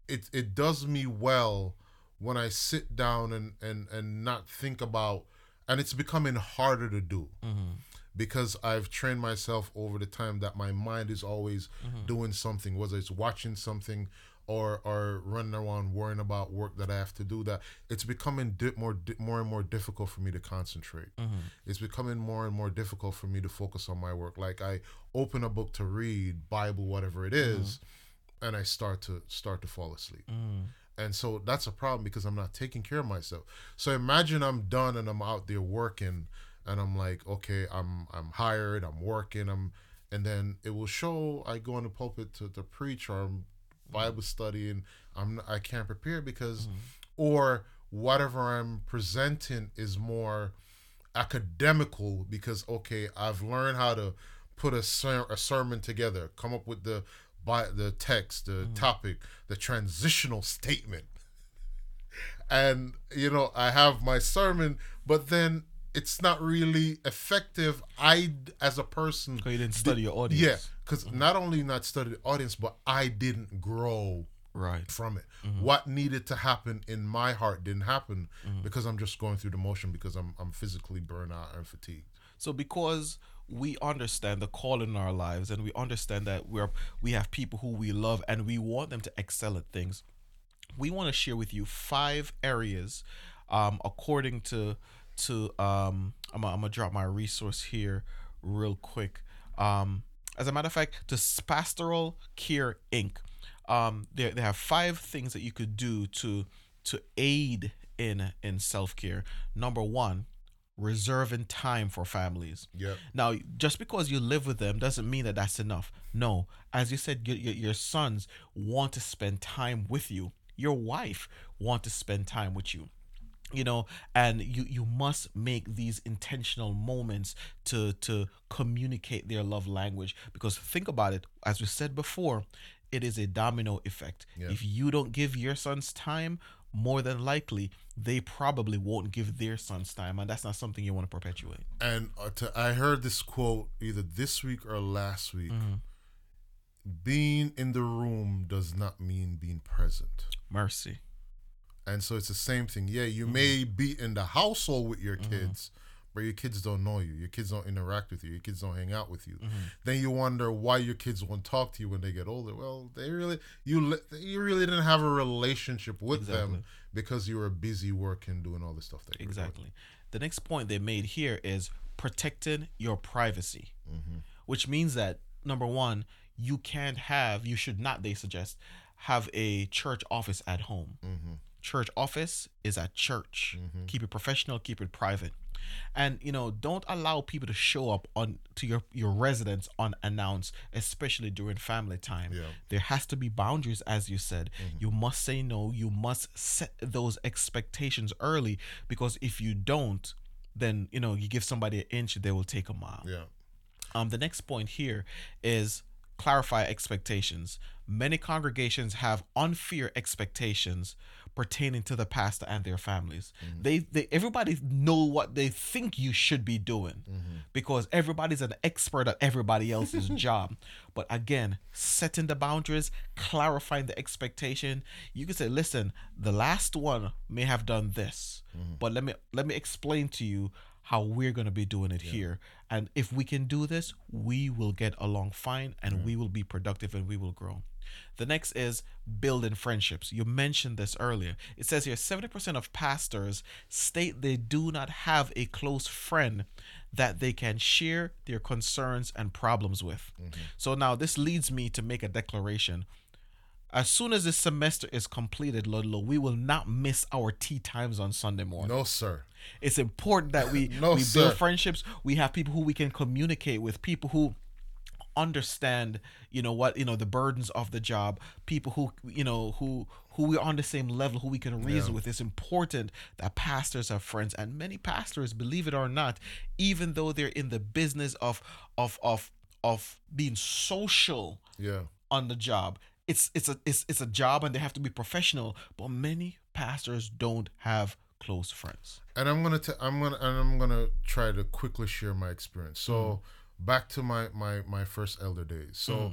it it does me well when I sit down and and and not think about and it's becoming harder to do mm-hmm. because I've trained myself over the time that my mind is always mm-hmm. doing something whether it's watching something or or running around worrying about work that I have to do that it's becoming di- more di- more and more difficult for me to concentrate. Mm-hmm. It's becoming more and more difficult for me to focus on my work. Like I open a book to read bible whatever it is, and I start to start to fall asleep mm. And so that's a problem because I'm not taking care of myself. So imagine I'm done and I'm out there working and I'm like, okay, I'm I'm hired, I'm working, I'm and then it will show I go on the pulpit to, to preach or I'm Bible mm-hmm. study and I'm I can't prepare because mm-hmm. or whatever I'm presenting is more academical because okay, I've learned how to put a, ser- a sermon together, come up with the by the text, the mm. topic, the transitional statement. And you know, I have my sermon, but then it's not really effective. I as a person because you didn't study your audience yeah, because mm-hmm. not only not study the audience, but I didn't grow right from it. Mm-hmm. What needed to happen in my heart didn't happen mm-hmm. because I'm just going through the motion because I'm I'm physically burnt out and fatigued. So because we understand the call in our lives and we understand that we're we have people who we love and we want them to excel at things, we want to share with you five areas um according to to um I'm gonna, drop my resource here real quick. Um as a matter of fact, to Pastoral Care Inc. Um they, they have five things that you could do to to aid in in self-care. Number 1, reserving time for families. Yeah. Now, just because you live with them doesn't mean that that's enough. No, as you said, your, your, your sons want to spend time with you. Your wife want to spend time with you. You know, and you you must make these intentional moments to to communicate their love language because think about it, as we said before, it is a domino effect. Yeah. If you don't give your sons time, more than likely they probably won't give their sons time, and that's not something you want to perpetuate. And uh, to, I heard this quote either this week or last week. Mm-hmm. Being in the room does not mean being present. Mercy. And so it's the same thing. Yeah, you mm-hmm. may be in the household with your mm-hmm. kids, but your kids don't know you. Your kids don't interact with you. Your kids don't hang out with you. Mm-hmm. Then you wonder why your kids won't talk to you when they get older. Well, they really you you really didn't have a relationship with Exactly. them because you were busy working, doing all the stuff that you were doing. Exactly. The next point they made here is protecting your privacy, mm-hmm. which means that number one, you can't have, you should not, they suggest, have a church office at home. Mm-hmm. Church office is at church. Keep it professional, keep it private. And you know, don't allow people to show up on to your your residence unannounced, especially during family time. Yeah. There has to be boundaries, as you said. You must say no. You must set those expectations early because if you don't, then you know you give somebody an inch, they will take a mile. Yeah. Um, the next point here is clarify expectations. Many congregations have unfair expectations pertaining to the pastor and their families. Mm-hmm. They, they everybody know what they think you should be doing mm-hmm. because everybody's an expert at everybody else's job. But again, setting the boundaries, clarifying the expectation. You can say, listen, the last one may have done this, mm-hmm. but let me let me explain to you how we're going to be doing it yeah. here. And if we can do this, we will get along fine and we will be productive and we will grow. The next is building friendships. You mentioned this earlier. It says here 70% of pastors state they do not have a close friend that they can share their concerns and problems with. Mm-hmm. So now this leads me to make a declaration. As soon as this semester is completed, Ludlow, we will not miss our tea times on Sunday morning. No, sir. It's important that we, no, we build friendships. We have people who we can communicate with, people who understand you know what you know the burdens of the job. People who you know who who we're on the same level who we can reason yeah. with. It's important that pastors have friends and many pastors believe it or not even though they're in the business of of of of being social yeah. on the job it's it's a it's, it's a job and they have to be professional but many pastors don't have close friends. And i'm gonna t- i'm gonna and i'm gonna try to quickly share my experience. So mm back to my my my first elder days. So mm.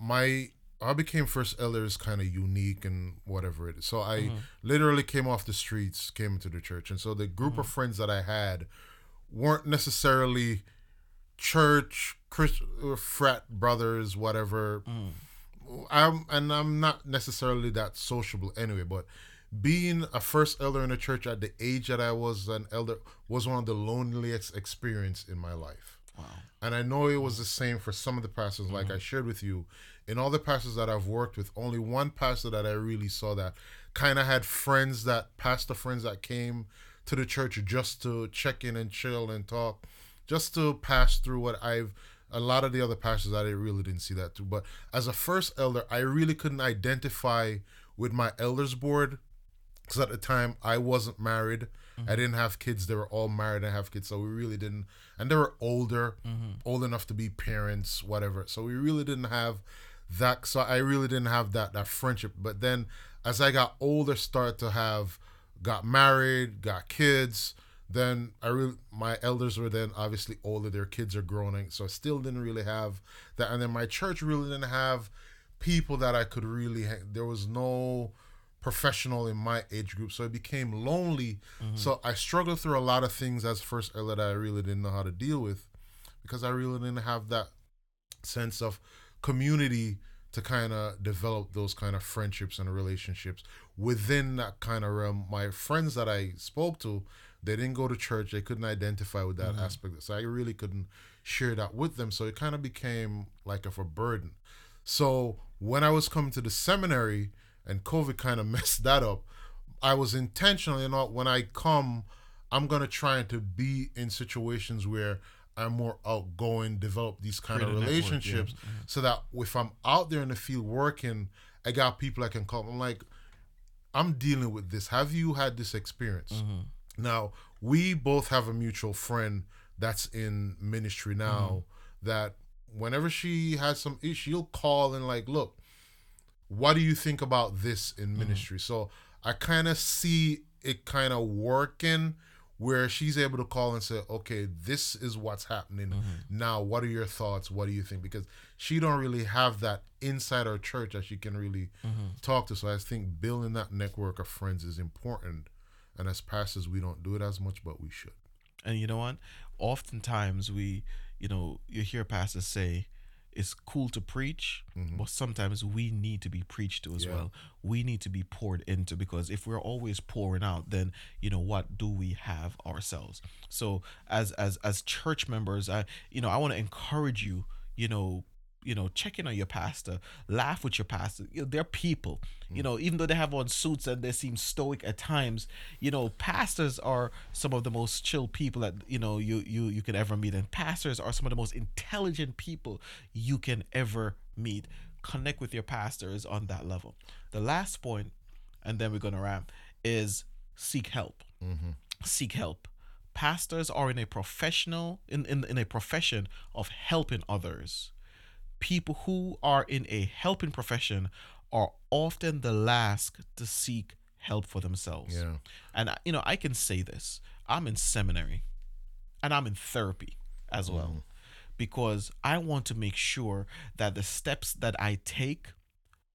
my I became first elder is kind of unique and whatever it is. So I mm-hmm. literally came off the streets, came into the church, and so the group mm-hmm. of friends that I had weren't necessarily church, Christ, frat brothers, whatever. Mm. I'm and I'm not necessarily that sociable anyway, but being a first elder in the church at the age that I was an elder was one of the loneliest experience in my life. Wow. And I know it was the same for some of the pastors, like mm-hmm. I shared with you. In all the pastors that I've worked with, only one pastor that I really saw that kind of had friends that pastor friends that came to the church just to check in and chill and talk, just to pass through what I've a lot of the other pastors I really didn't see that too. But as a first elder, I really couldn't identify with my elders board because at the time I wasn't married. Mm-hmm. I didn't have kids. They were all married and have kids, so we really didn't. And they were older, mm-hmm. old enough to be parents, whatever. So we really didn't have that. So I really didn't have that that friendship. But then as I got older, started to have, got married, got kids. Then I really, my elders were then obviously older. Their kids are growing, so I still didn't really have that. And then my church really didn't have people that I could really. There was no professional in my age group, so it became lonely. Mm-hmm. So I struggled through a lot of things as first elder that I really didn't know how to deal with because I really didn't have that sense of community to kind of develop those kind of friendships and relationships within that kind of realm. My friends that I spoke to, they didn't go to church. They couldn't identify with that mm-hmm. aspect. So I really couldn't share that with them. So it kind of became like of a burden. So when I was coming to the seminary, and COVID kind of messed that up. I was intentionally, you know, when I come, I'm gonna try to be in situations where I'm more outgoing, develop these kind Create of relationships, network, yeah. so that if I'm out there in the field working, I got people I can call. I'm like, I'm dealing with this. Have you had this experience? Mm-hmm. Now we both have a mutual friend that's in ministry now. Mm-hmm. That whenever she has some issue, she'll call and like, look, what do you think about this in mm-hmm. ministry? Mm-hmm. So I kind of see it kind of working where she's able to call and say, okay, this is what's happening mm-hmm. now. What are your thoughts? What do you think? Because she don't really have that inside her church that she can really mm-hmm. talk to. So I think building that network of friends is important. And as pastors, we don't do it as much, but we should. And you know what? Oftentimes we, you know, you hear pastors say, it's cool to preach, mm-hmm. but sometimes we need to be preached to as yeah. well. We need to be poured into because if we're always pouring out, then you know what do we have ourselves? So as as as church members, I you know I want to encourage you, you know, you know, check in on your pastor, laugh with your pastor. You know, they're people. You know, even though they have on suits and they seem stoic at times, you know, pastors are some of the most chill people that you know you you you can ever meet, and pastors are some of the most intelligent people you can ever meet. Connect with your pastors on that level. The last point, and then we're gonna wrap, is seek help. Mm-hmm. Seek help pastors are in a professional in, in, in a profession of helping others people who are in a helping profession are often the last to seek help for themselves. Yeah. And you know, I can say this. I'm in seminary and I'm in therapy as well mm. because I want to make sure that the steps that I take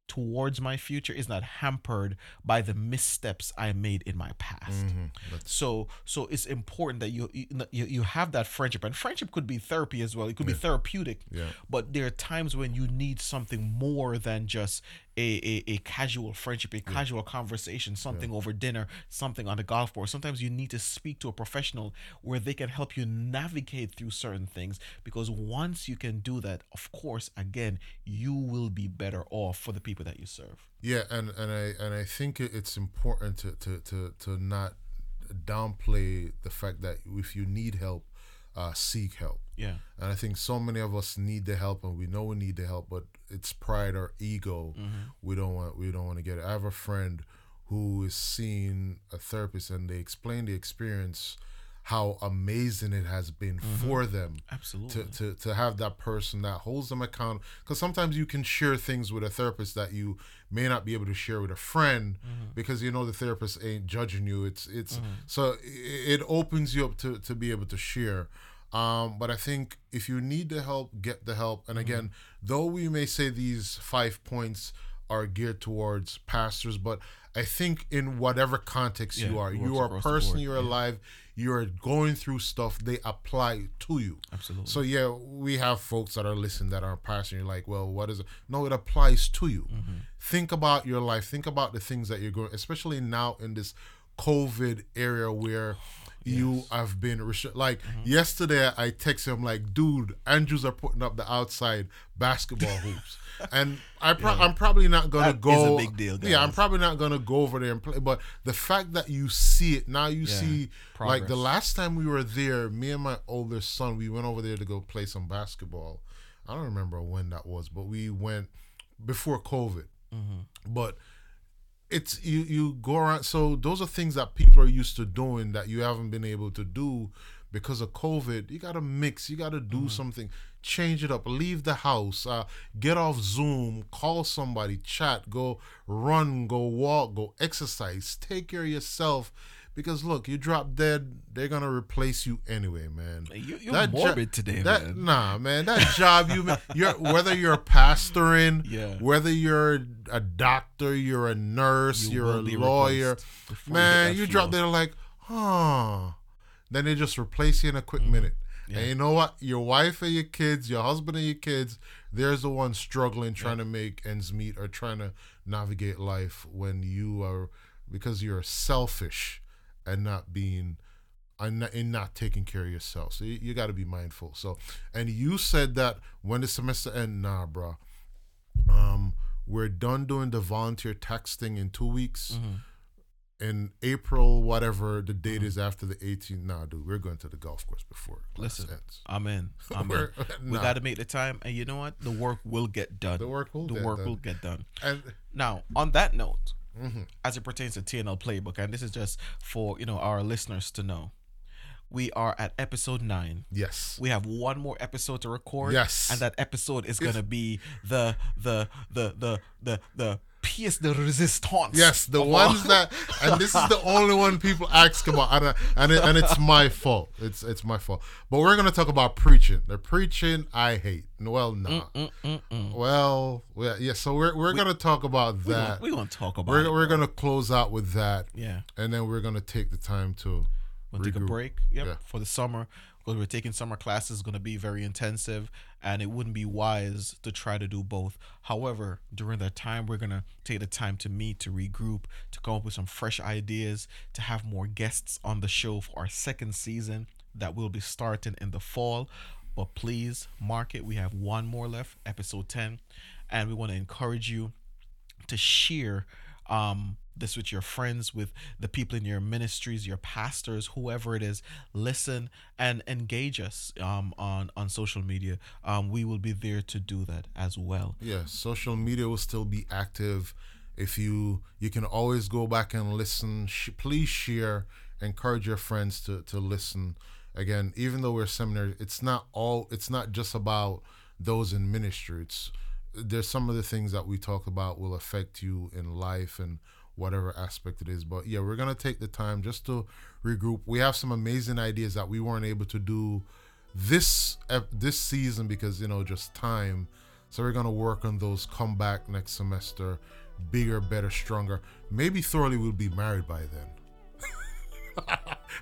towards my future is not hampered by the missteps I made in my past. Mhm. So so it's important that you you you you have that friendship and friendship could be therapy as well. It could be therapeutic. yeah. But there are times when you need something more than just a, a, a casual friendship, a casual conversation, something over dinner, something on the golf course. Sometimes you need to speak to a professional where they can help you navigate through certain things. Because once you can do that, of course, again, you will be better off for the people that you serve. Yeah, and, and I and I think it's important to, to, to, to not downplay the fact that if you need help, uh, seek help. Yeah. And I think so many of us need the help, and we know we need the help, but it's pride or ego. We don't want we don't want to get it. I have a friend who is seeing a therapist, and they explain the experience, how amazing it has been mm-hmm. for them Absolutely. to, to, to have that person that holds them accountable because sometimes you can share things with a therapist that you may not be able to share with a friend mm-hmm. because you know the therapist ain't judging you. It's it's mm-hmm. so it, it opens you up to, to be able to share. Um, but I think if you need the help, get the help. And again, though we may say these five points are geared towards pastors, but I think in whatever context you are, you are a person, you're yeah. alive, you're going through stuff, they apply to you. Absolutely. So yeah, we have folks that are listening that are passionate. You're like, well, what is it? No, it applies to you. Mm-hmm. Think about your life. Think about the things that you're going, especially now in this COVID area where you have been restri- like Mm-hmm. yesterday. I texted him like, dude, Andrews are putting up the outside basketball hoops, and I pro- I'm probably not gonna That is go. a big deal, Yeah, I'm probably not gonna go over there and play. But the fact that you see it now, you see like the last time we were there, me and my older son, we went over there to go play some basketball. I don't remember when that was, but we went before COVID. But it's you you go around. So those are things that people are used to doing that you haven't been able to do because of COVID. You got to mix. You got to do something. Change it up. Leave the house. Uh, get off Zoom. Call somebody. Chat. Go run. Go walk. Go exercise. Take care of yourself. Because look, you drop dead, they're gonna replace you anyway, man. You- you're That jo- morbid today, that, man. Nah, man, that job you you're whether you're a pastoring, Yeah. whether you're a doctor, you're a nurse, You are a lawyer, replaced before you hit man, you drop dead like, huh. Then they just replace you in a quick Mm-hmm. minute. And you know what? Your wife and your kids, your husband and your kids, there's the one struggling trying to make ends meet or trying to navigate life when you are because you're selfish and not being and not, and not taking care of yourself. So you, you got to be mindful. So, and you said that when the semester end, nah, bro. Um, we're done doing the volunteer texting in two weeks. Mm-hmm. In April, whatever the date is after the 18th. Nah, dude, we're going to the golf course before class Listen, ends. I'm in. I'm in. We're- We got to make the time, and you know what? The work will get done. The work will The get work done. will get done. And Now, on that note, Mm-hmm. as it pertains to TNL Playbook, and this is just for you know our listeners to know, we are at episode nine. yes, We have one more episode to record. Yes. and that episode is gonna be the the the the the the pièce de résistance. Yes, the of ones that, and this is the only one people ask about, and and, it, and it's my fault. It's it's my fault. But we're gonna talk about preaching. The preaching I hate. Well, nah. Mm, mm, mm, well, well, yeah. So we're we're gonna talk about that. we gonna talk about. We're it, we're bro. gonna close out with that, yeah. and then we're gonna take the time to. We'll take a break. Yep, Yeah. for the summer because we're taking summer classes. Going to be very intensive, and it wouldn't be wise to try to do both. However, during that time, we're going to take the time to meet, to regroup, to come up with some fresh ideas, to have more guests on the show for our second season that will be starting in the fall. But please mark it. We have one more left, episode 10, and we want to encourage you to share um, this with your friends, with the people in your ministries, your pastors, whoever it is. Listen and engage us um, on on social media. Um, we will be there to do that as well. Yeah, social media will still be active. If you you can always go back and listen. Sh- please share. Encourage your friends to to listen. Again, even though we're seminary, it's not all. It's not just about those in ministry. It's there's some of the things that we talk about will affect you in life and whatever aspect it is. But yeah, we're gonna take the time just to regroup. We have some amazing ideas that we weren't able to do this this season because you know just time. So we're gonna work on those. Come back next semester, bigger, better, stronger. Maybe Thorley will be married by then.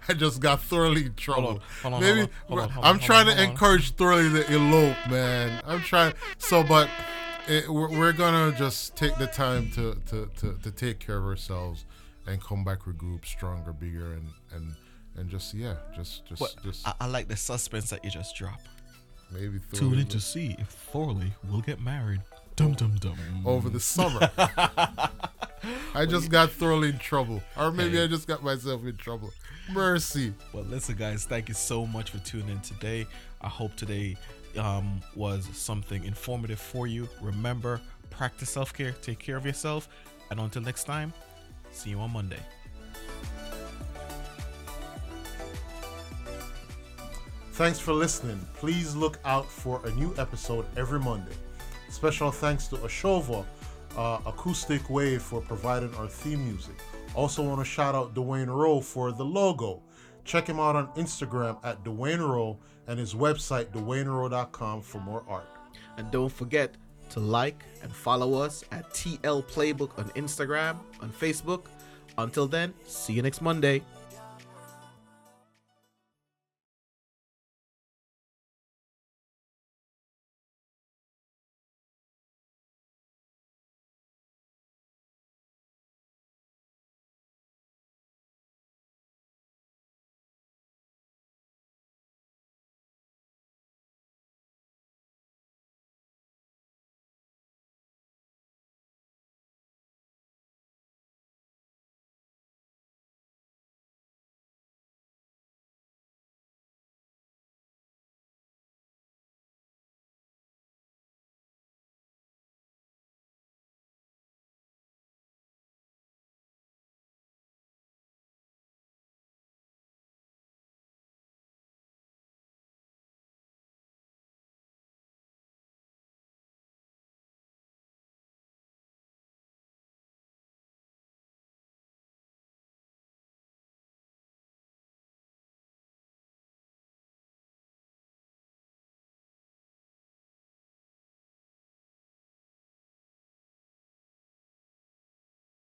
I just got Thorley in trouble. Hold on, hold on, Maybe hold on, hold on, hold I'm trying to encourage Thorley to elope, man. I'm trying. So, but it, we're, we're gonna just take the time to, to, to, to take care of ourselves and come back regroup stronger, bigger, and and and just yeah, just just But just I, I like the suspense that you just dropped. maybe Tune in to see if Thorley will get married. Dum dum dum. over the summer. I just got Thorley in trouble, or maybe Hey. I just got myself in trouble. Mercy. Well, listen, guys, thank you so much for tuning in today. I hope today um, was something informative for you. Remember, practice self care, take care of yourself, and until next time, see you on Monday. Thanks for listening. Please look out for a new episode every Monday. Special thanks to Ashova uh, Acoustic Wave for providing our theme music. Also, want to shout out Dwayne Rowe for the logo. Check him out on Instagram at Dwayne Rowe and his website, DwayneRowe.com, for more art. And don't forget to like and follow us at TL Playbook on Instagram, on Facebook. Until then, see you next Monday.